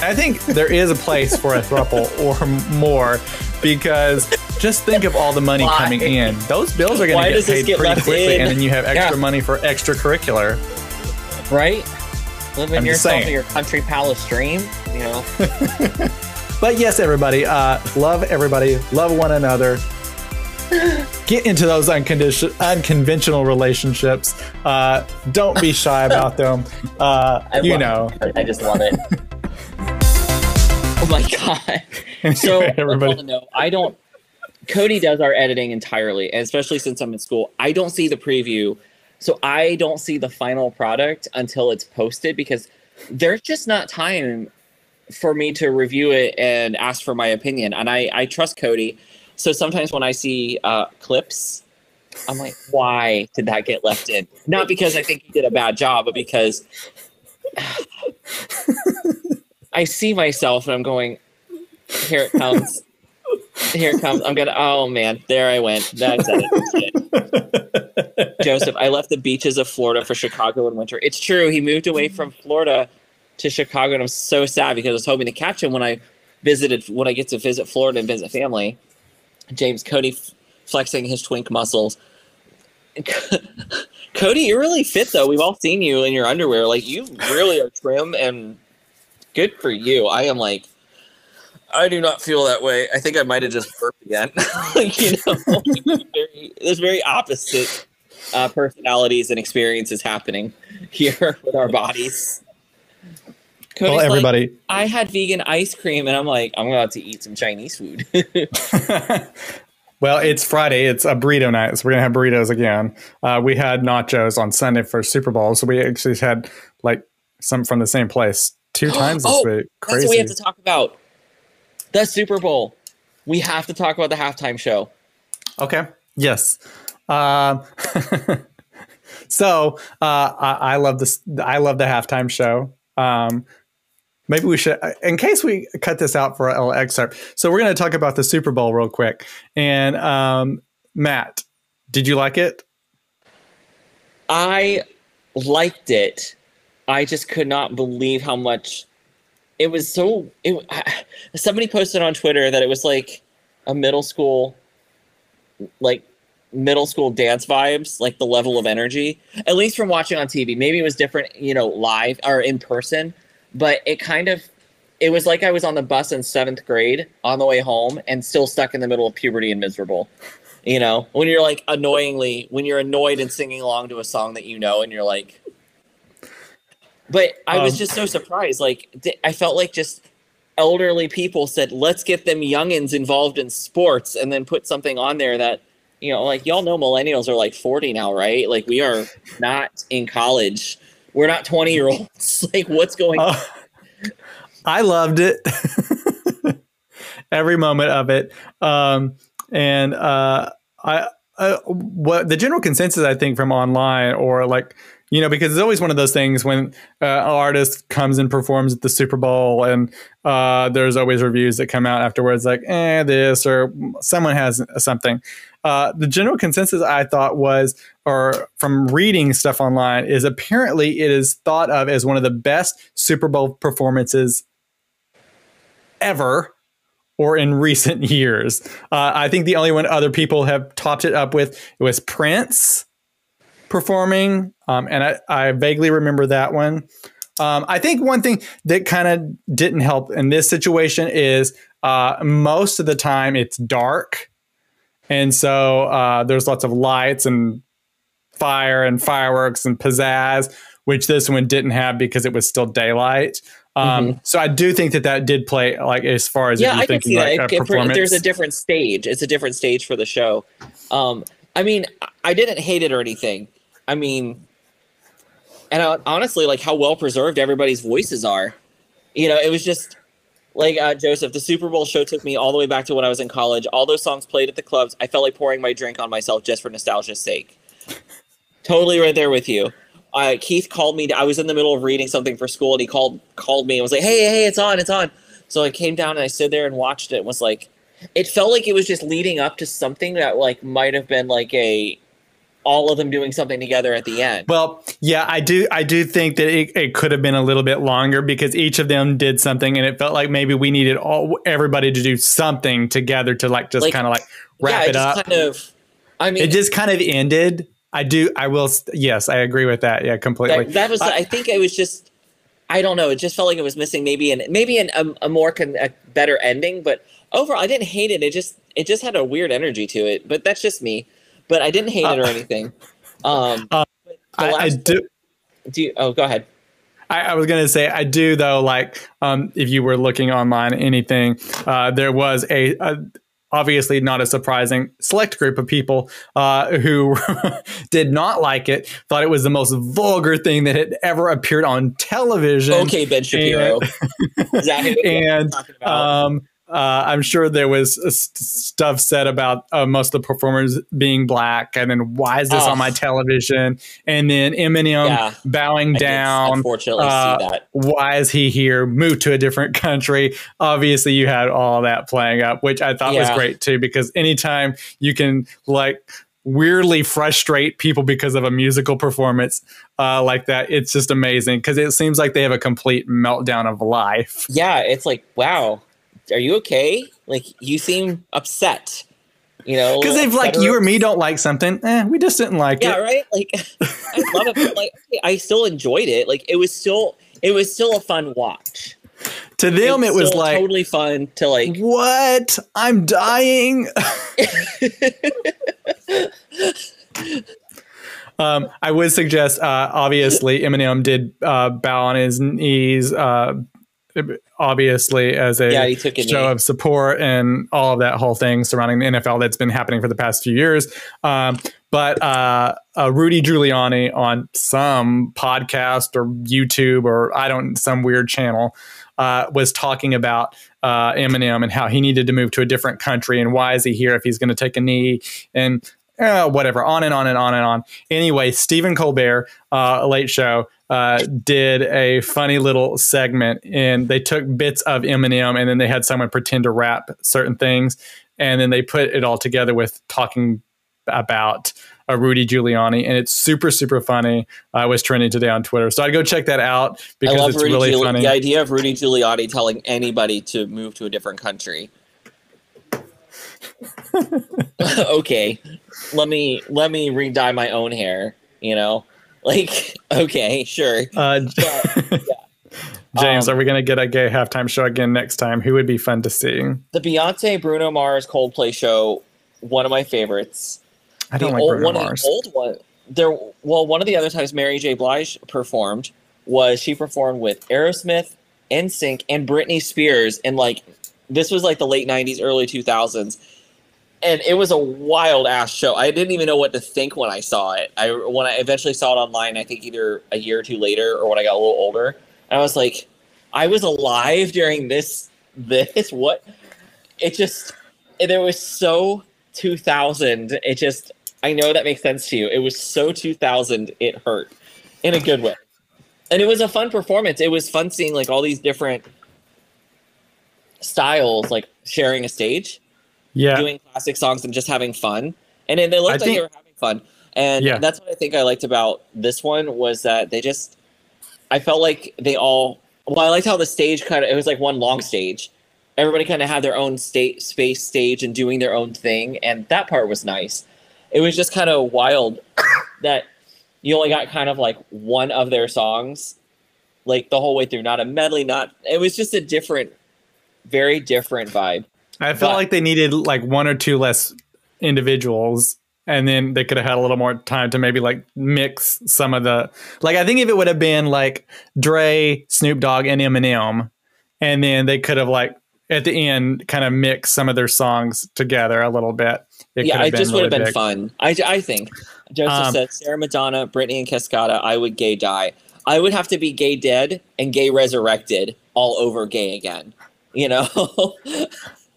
I think there is a place for a thruple or more because just think of all the money Why? coming in. Those bills are going to get paid get pretty quickly, in? and then you have extra Yeah. money for extracurricular. Right? Living I'm yourself saying. in your country palace dream, you know. But yes, everybody, uh, love everybody, love one another. Get into those uncondition- unconventional relationships. Uh, don't be shy about them. Uh, you know, it. I just love it. oh my god! So everybody. everybody, know, I don't. Cody does our editing entirely, and especially since I'm in school, I don't see the preview, so I don't see the final product until it's posted because there's just not time for me to review it and ask for my opinion. And I I trust Cody, so sometimes when I see uh, clips. I'm like, why did that get left in? Not because I think he did a bad job, but because I see myself and I'm going, here it comes. Here it comes. I'm gonna oh man, there I went. That's it. Joseph, I left the beaches of Florida for Chicago in winter. It's true, he moved away from Florida to Chicago, and I'm so sad because I was hoping to catch him when I visited when I get to visit Florida and visit family. James Cody f- flexing his twink muscles. Cody, you're really fit though. We've all seen you in your underwear. Like you really are trim and good for you. I am like, I do not feel that way. I think I might have just burped again. Like, you know, very, there's very opposite uh, personalities and experiences happening here with our bodies. Cody's well, like, everybody. I had vegan ice cream, and I'm like, I'm about to eat some Chinese food. well, it's Friday. It's a burrito night, so we're gonna have burritos again. Uh, we had nachos on Sunday for Super Bowl, so we actually had like some from the same place two times this Oh, week. That's what we have to talk about. The Super Bowl. We have to talk about the halftime show. Okay. Yes. Um, so uh, I, I love this. I love the halftime show. Um, maybe we should, in case we cut this out for a little excerpt. So we're going to talk about the Super Bowl real quick. And um, Matt, did you like it? I liked it. I just could not believe how much it was so it, somebody posted on Twitter that it was like a middle school like middle school dance vibes, like the level of energy. At least from watching on TV. Maybe it was different, you know, live or in person, but it kind of it was like I was on the bus in 7th grade on the way home and still stuck in the middle of puberty and miserable. You know, when you're like annoyingly, when you're annoyed and singing along to a song that you know, and you're like, but I was Um, just so surprised. Like, th- I felt like just elderly people said, let's get them youngins involved in sports and then put something on there that, you know, like y'all know millennials are like 40 now, right? Like, we are not in college. We're not 20 year olds. like, what's going on? Uh, I loved it. Every moment of it. Um, and uh, I, uh, what the general consensus I think from online or like you know because it's always one of those things when uh, an artist comes and performs at the Super Bowl and uh, there's always reviews that come out afterwards like eh this or someone has something. Uh, the general consensus I thought was, or from reading stuff online, is apparently it is thought of as one of the best Super Bowl performances ever or in recent years. Uh, I think the only one other people have topped it up with it was Prince performing, um, and I, I vaguely remember that one. Um, I think one thing that kind of didn't help in this situation is uh, most of the time it's dark, and so uh, there's lots of lights and fire and fireworks and pizzazz, which this one didn't have because it was still daylight. Um, So I do think that that did play like as far as yeah, I can see that. like It- a it- for- there's a different stage. It's a different stage for the show. Um, I mean, I- I didn't hate it or anything. I mean, and I, honestly, like how well preserved everybody's voices are. You know, it was just like uh, Joseph. The Super Bowl show took me all the way back to when I was in college. All those songs played at the clubs. I felt like pouring my drink on myself just for nostalgia's sake. Totally right there with you. Uh, Keith called me. I was in the middle of reading something for school, and he called called me and was like, "Hey, hey, it's on, it's on." So I came down and I stood there and watched it. and Was like, it felt like it was just leading up to something that like might have been like a all of them doing something together at the end. Well, yeah, I do. I do think that it, it could have been a little bit longer because each of them did something, and it felt like maybe we needed all everybody to do something together to like just Like, kind of like wrap yeah, it up. Kind of. I mean, it just kind of ended. I do. I will. Yes, I agree with that. Yeah, completely. that, that was. I- I, think it was just. I don't know. It just felt like it was missing maybe an maybe an, a, a more con, a better ending, but overall, I didn't hate it. It just it just had a weird energy to it. But that's just me. But I didn't hate it or anything. Um, Uh, I, I do. do you, oh, go ahead. I, I was gonna say I do though. Like, um, if you were looking online, anything, uh, there was a, a obviously not a surprising select group of people uh, who did not like it. Thought it was the most vulgar thing that had ever appeared on television. Okay, Ben Shapiro. Is that who and talking about? um, uh, I'm sure there was st- stuff said about uh, most of the performers being black, and then why is this Oh. on my television? And then Eminem Yeah. bowing I down. unfortunately uh, see that. Why is he here? Move to a different country. Obviously, you had all that playing up, which I thought was great too, because anytime you can like weirdly frustrate people because of a musical performance uh, like that, it's just amazing because it seems like they have a complete meltdown of life. Yeah, it's like, wow, are you okay? Like, you seem upset. You know, Because if like you or me don't like something, eh, we just didn't like yeah, it. Yeah, right. Like, I love it. But like, I still enjoyed it. Like, it was still, it was still a fun watch. To them, it was like, totally fun to like. what? I'm dying. um, I would suggest, uh, obviously, Eminem did uh, bow on his knees, uh, obviously, as a Yeah, show knee. of support and all of that whole thing surrounding the NFL that's been happening for the past few years. Um, but uh, uh, Rudy Giuliani on some podcast or YouTube or I don't some weird channel uh, was talking about uh, Eminem and how he needed to move to a different country and why is he here if he's going to take a knee and uh, whatever on and on and on and on. Anyway, Stephen Colbert, uh, Late Show, uh, did a funny little segment and they took bits of Eminem and then they had someone pretend to rap certain things and then they put it all together with talking about uh, Rudy Giuliani, and it's super super funny. I was trending today on Twitter, so I'd go check that out I because love it's Rudy really Giul- funny. the idea of Rudy Giuliani telling anybody to move to a different country. okay, let me let me re-dye my own hair. You know, like okay, sure. Uh, But, James, Um, are we going to get a gay halftime show again next time? Who would be fun to see? the Beyonce Bruno Mars Coldplay show, one of my favorites. I don't the like old, Bruno one Mars. Of the old one. There, well, one of the other times Mary J. Blige performed was she performed with Aerosmith, NSYNC, and Britney Spears, and like this was like the late '90s, early 2000s, and it was a wild ass show. I didn't even know what to think when I saw it. I when I eventually saw it online, I think either a year or two later, or when I got a little older, I was like, I was alive during this. This what? It just there was so 2000. It just I know that makes sense to you. It was so 2000. It hurt in a good way, and it was a fun performance. It was fun seeing like all these different styles like sharing a stage yeah, doing classic songs and just having fun. And then they looked I like think- they were having fun. And Yeah. that's what I think I liked about this one was that they just I felt like they all well, I liked how the stage kind of it was like one long stage. Everybody kind of had their own state space stage and doing their own thing, and that part was nice. It was just kind of wild that you only got kind of like one of their songs like the whole way through, not a medley, not it was just a different very different vibe. I felt but- like they needed like one or two less individuals, and then they could have had a little more time to maybe like mix some of the like. I think if it would have been like Dre, Snoop Dogg, and Eminem, and then they could have like at the end kind of mixed some of their songs together a little bit. It yeah, could have it just would have been big. fun. I, I think. Joseph Um, said Cher Madonna, Britney, and Cascada. I would gay die. I would have to be gay dead and gay resurrected all over gay again. You know.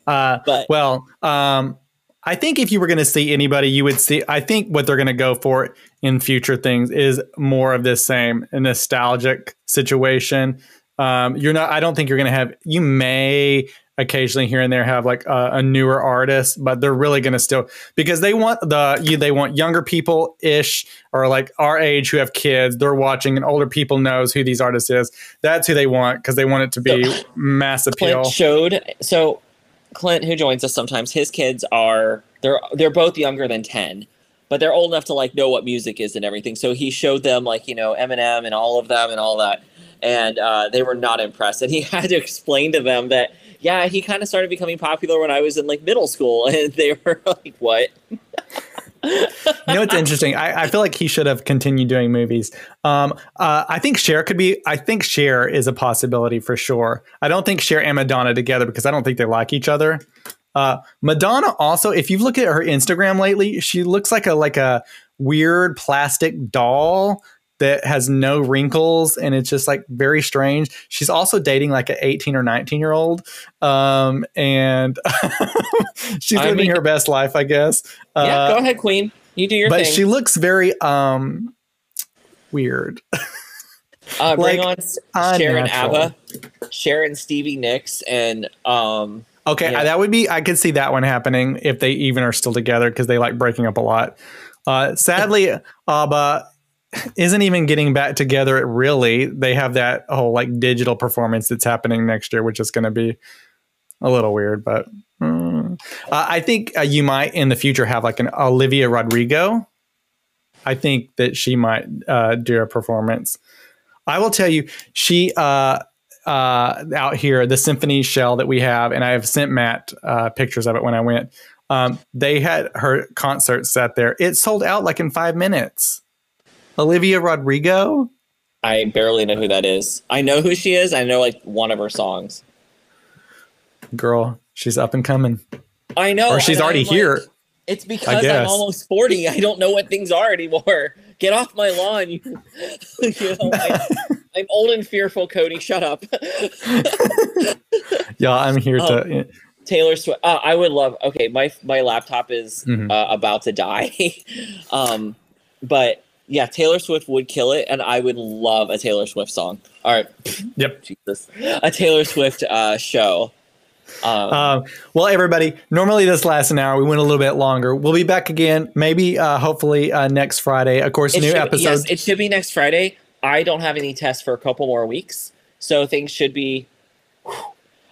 Uh, but Well, um, I think if you were going to see anybody, you would see. I think what they're going to go for in future things is more of this same a nostalgic situation. Um, you're not. I don't think you're going to have. You may occasionally here and there have like a, a newer artist, but they're really going to still because they want the you, they want younger people ish or like our age who have kids. They're watching and older people knows who these artists is. That's who they want because they want it to be So, mass appeal. Clint showed so Clint, who joins us sometimes, his kids are they're they're both younger than ten, but they're old enough to like know what music is and everything. So he showed them like you know Eminem and all of them and all that, and uh, they were not impressed. And he had to explain to them that yeah, he kind of started becoming popular when I was in like middle school, and they were like, what? you know what's interesting? I, I feel like he should have continued doing movies. Um, uh, I think Cher could be. I think Cher is a possibility for sure. I don't think Cher and Madonna together because I don't think they like each other. Uh, Madonna also, if you look at her Instagram lately, she looks like a like a weird plastic doll that has no wrinkles and it's just like very strange. She's also dating like an 18 or 19 year old. Um, and she's I living mean- her best life, I guess. yeah, Uh, go ahead, Queen. You do your but thing. she looks very um weird. uh, bring like, on Sharon. Abba, Sharon Stevie Nicks, and um, Okay, Yeah. that would be I could see that one happening if they even are still together because they like breaking up a lot. Uh, sadly, ABBA isn't even getting back together. Really, they have that whole like digital performance that's happening next year, which is going to be a little weird. But mm. uh, I think uh, you might in the future have like an Olivia Rodrigo. I think that she might uh, do a performance. I will tell you, she uh, uh, out here, the symphony shell that we have, and I have sent Matt uh, pictures of it when I went. Um, they had her concert set there. It sold out like in five minutes. Olivia Rodrigo. I barely know who that is. I know who she is. I know like one of her songs. Girl, she's up and coming. I know. Or she's already I'm like, here. it's because I'm almost forty. I don't know what things are anymore. Get off my lawn. You, you know, I, I'm old and fearful, Cody. Shut up. Yeah, I'm here Oh. to. Taylor Swift. Uh, I would love. Okay, my my laptop is Mhm. uh, about to die, um, but yeah, Taylor Swift would kill it, and I would love a Taylor Swift song. All right, Yep. Jesus, a Taylor Swift uh, show. Um, Um, well, everybody, normally this lasts an hour. We went a little bit longer. We'll be back again, maybe, uh, hopefully, uh, next Friday. Of course, new should, episode. Yes, it should be next Friday. I don't have any tests for a couple more weeks, so things should be.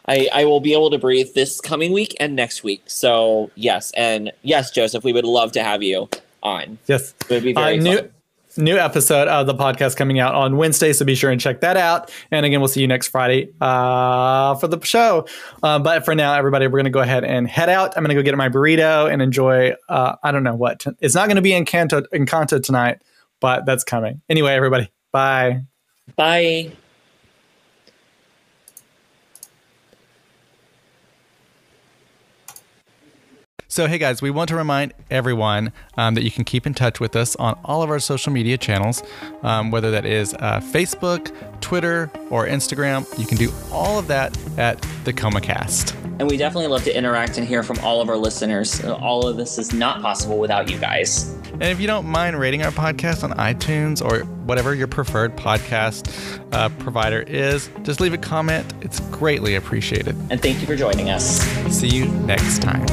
I, I will be able to breathe this coming week and next week. So yes, and yes, Joseph, we would love to have you on. yes. It would be Uh, very new fun. New episode of the podcast coming out on Wednesday, so be sure and check that out. And again, we'll see you next Friday uh, for the show. Uh, but for now, everybody, we're gonna go ahead and head out. I'm gonna go get my burrito and enjoy. Uh, I don't know what it's not gonna be Encanto Encanto tonight, but that's coming anyway. Everybody, bye. Bye. So, hey guys, we want to remind everyone um, that you can keep in touch with us on all of our social media channels, um, whether that is uh, Facebook, Twitter, or Instagram. You can do all of that at the ComaCast. And we definitely love to interact and hear from all of our listeners. Uh, All of this is not possible without you guys. And if you don't mind rating our podcast on iTunes or whatever your preferred podcast uh, provider is, just leave a comment. It's greatly appreciated. And thank you for joining us. See you next time.